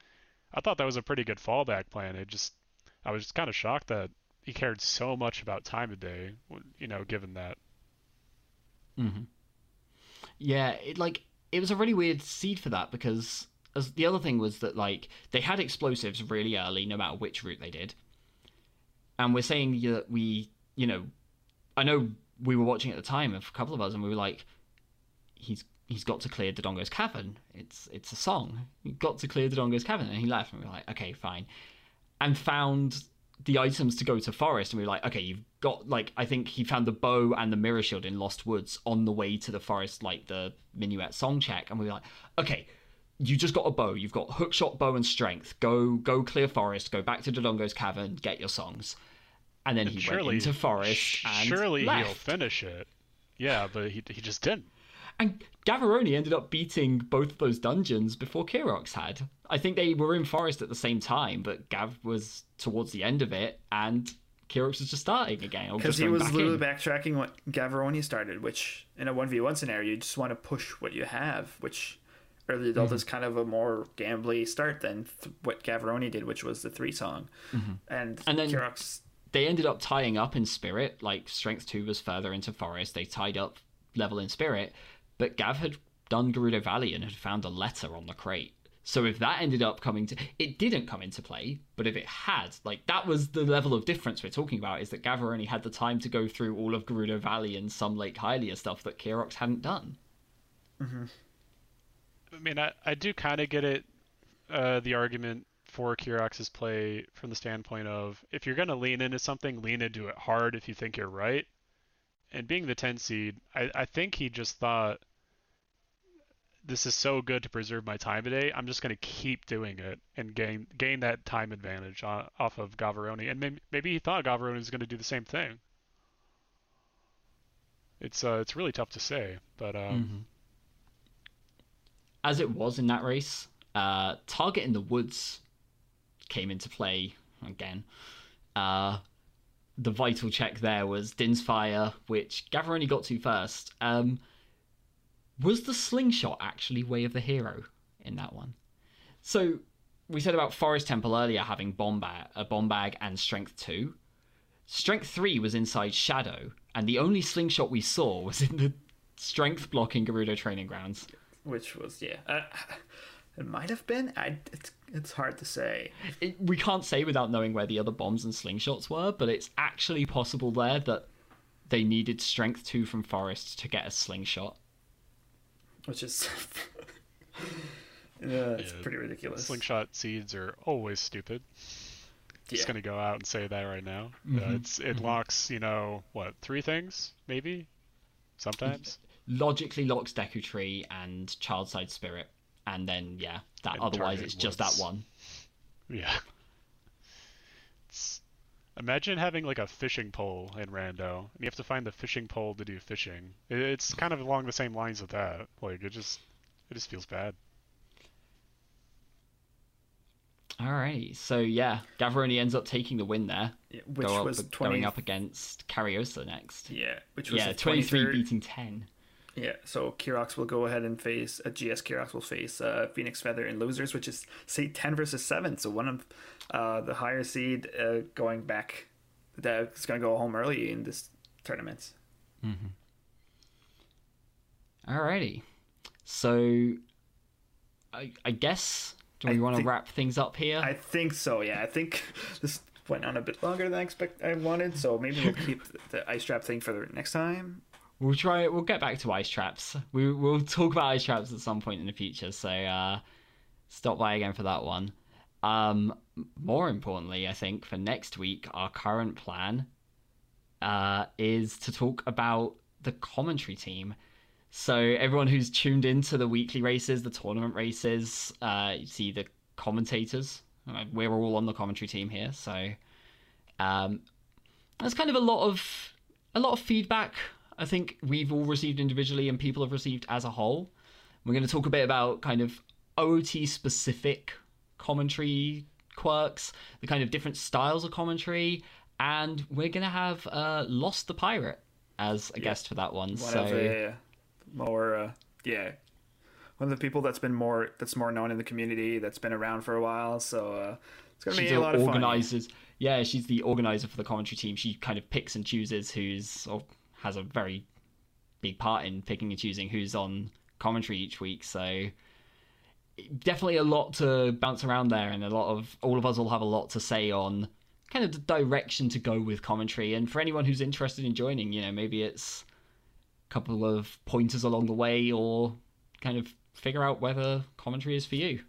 I thought that was a pretty good fallback plan. It just, I was just kind of shocked that he cared so much about time of day. You know, given that. hmm Yeah, it like it was a really weird seed for that because as the other thing was that like they had explosives really early, no matter which route they did. And we're saying that we, you know, I know we were watching at the time, a couple of us, and we were like, he's he's got to clear Dodongo's cavern. It's it's a song. Got to clear Dodongo's cavern, and he left, and we were like, okay, fine, and found the items to go to forest, and we were like, okay, you've got like I think he found the bow and the mirror shield in Lost Woods on the way to the forest, like the minuet song check, and we were like, okay. You just got a bow. You've got hookshot, bow, and strength. Go, go, clear forest. Go back to Dodongo's cavern. Get your songs. And then he surely, went into forest sh- and surely he'll finish it. Yeah, but he he just didn't. And Gavaroni ended up beating both of those dungeons before Kirox had. I think they were in forest at the same time, but Gav was towards the end of it, and Kirox was just starting again. Because he was back literally in. backtracking what Gavaroni started, which in a 1v1 scenario, you just want to push what you have, which early adult Mm-hmm. is kind of a more gambly start than th- what Gavaroni did, which was the three song. And, Mm-hmm. And then- Kirox, They ended up tying up in spirit, like Strength 2 was further into forest. They tied up level in spirit, but Gav had done Gerudo Valley and had found a letter on the crate. So if that ended up coming to it didn't come into play, but if it had, like that was the level of difference we're talking about, is that Gavaroni had the time to go through all of Gerudo Valley and some Lake Hylia stuff that Kirox hadn't done. I mean, I, I do kind of get it, uh, the argument for Kirox's play from the standpoint of if you're going to lean into something, lean into it hard if you think you're right. And being the 10 seed, I, I think he just thought, this is so good to preserve my time today. I'm just going to keep doing it and gain gain that time advantage on, off of Gavaroni. And maybe, maybe he thought Gavaroni was going to do the same thing. It's uh, it's really tough to say, but um, As it was in that race, uh, Target in the Woods came into play again. Uh, the vital check there was Din's Fire, which Gavaroni got to first. Um, was the slingshot actually Way of the Hero in that one? So we said about Forest Temple earlier having bomb bag, a bomb bag and Strength two. Strength three was inside Shadow, and the only slingshot we saw was in the Strength blocking Gerudo training grounds. Which was, yeah. Uh, *sighs* it might have been. I, it's, it's hard to say. it, we can't say without knowing where the other bombs and slingshots were, but it's actually possible there that they needed strength two from Forest to get a slingshot. Which is. *laughs* yeah, it's Yeah, pretty ridiculous. slingshot seeds are always stupid. Yeah. Just gonna go out and say that right now. Uh, it's it locks, you know, what three things maybe, sometimes. Logically locks Deku Tree and Child Side Spirit, and then yeah, that And otherwise Target it's just that one. Yeah. It's, imagine having like a fishing pole in Rando, and you have to find the fishing pole to do fishing. It's kind of along the same lines with that. Like it just it just feels bad. Alright, so yeah, Gavaroni ends up taking the win there. Yeah, which Go up- was 20, going up against Cariosa next. Yeah, which was Yeah, 23 beating 10. Yeah, so Kirox will go ahead and face uh, GS Kirox will face uh, Phoenix Feather in losers, which is say ten versus seven. So one of uh, the higher seed uh, going back that's going to go home early in this tournament. Alrighty. So I, I guess do we want to wrap things up here? I think so. Yeah, I think *laughs* this went on a bit longer than I expect. I wanted, so maybe we'll *laughs* keep the ice trap thing for the next time. We'll try. We'll get back to ice traps. We we'll talk about ice traps at some point in the future. So uh, stop by again for that one. Um, more importantly, I think for next week, our current plan uh, is to talk about the commentary team. So everyone who's tuned into the weekly races, the tournament races, uh, you see the commentators. Uh, We're all on the commentary team here, so um, there's kind of a lot of a lot of feedback. I think we've all received individually, and people have received as a whole. We're going to talk a bit about kind of OT specific commentary quirks, the kind of different styles of commentary, and we're going to have uh, Lost the Pirate as a guest for that one. One so the more, uh, yeah, one of the people that's been more that's more known in the community that's been around for a while. So uh, it's gonna she's be a lot the of fun. organizers. Yeah, she's the organizer for the commentary team. She kind of picks and chooses who's or has a very big part in picking and choosing who's on commentary each week. So definitely a lot to bounce around there, and a lot of all of us will have a lot to say on kind of the direction to go with commentary. And for anyone who's interested in joining, you know, maybe it's a couple of pointers along the way, or kind of figure out whether commentary is for you.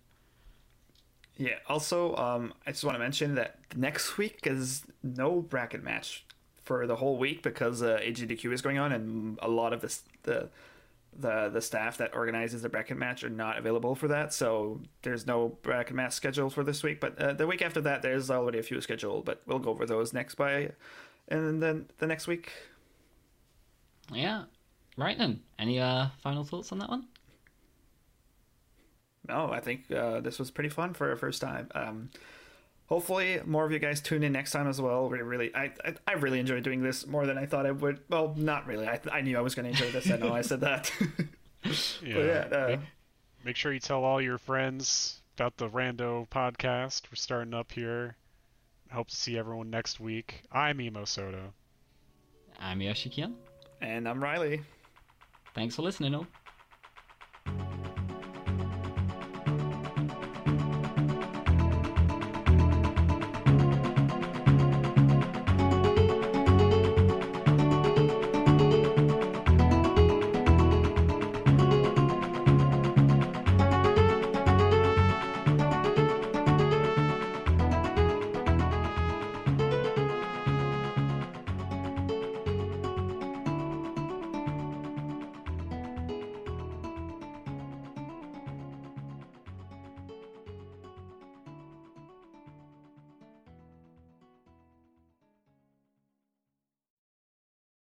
Yeah. Also, um, I just want to mention that next week is no bracket match for the whole week because uh, AGDQ is going on, and a lot of the the the the staff that organizes the bracket match are not available for that. So there's no bracket match scheduled for this week. But uh, the week after that, there's already a few scheduled. But we'll go over those next by, and then the next week. Yeah. Right then. Any uh, final thoughts on that one? No, I think uh, this was pretty fun for our first time. Um, hopefully, more of you guys tune in next time as well. We really, I, I, I really enjoyed doing this more than I thought I would. Well, not really. I, I knew I was going to enjoy this. I know I said that. *laughs* Yeah. But yeah, uh, make, make sure you tell all your friends about the Rando podcast. We're starting up here. Hope to see everyone next week. I'm Emo Soda. I'm Yoshikian. and I'm Riley. Thanks for listening, all.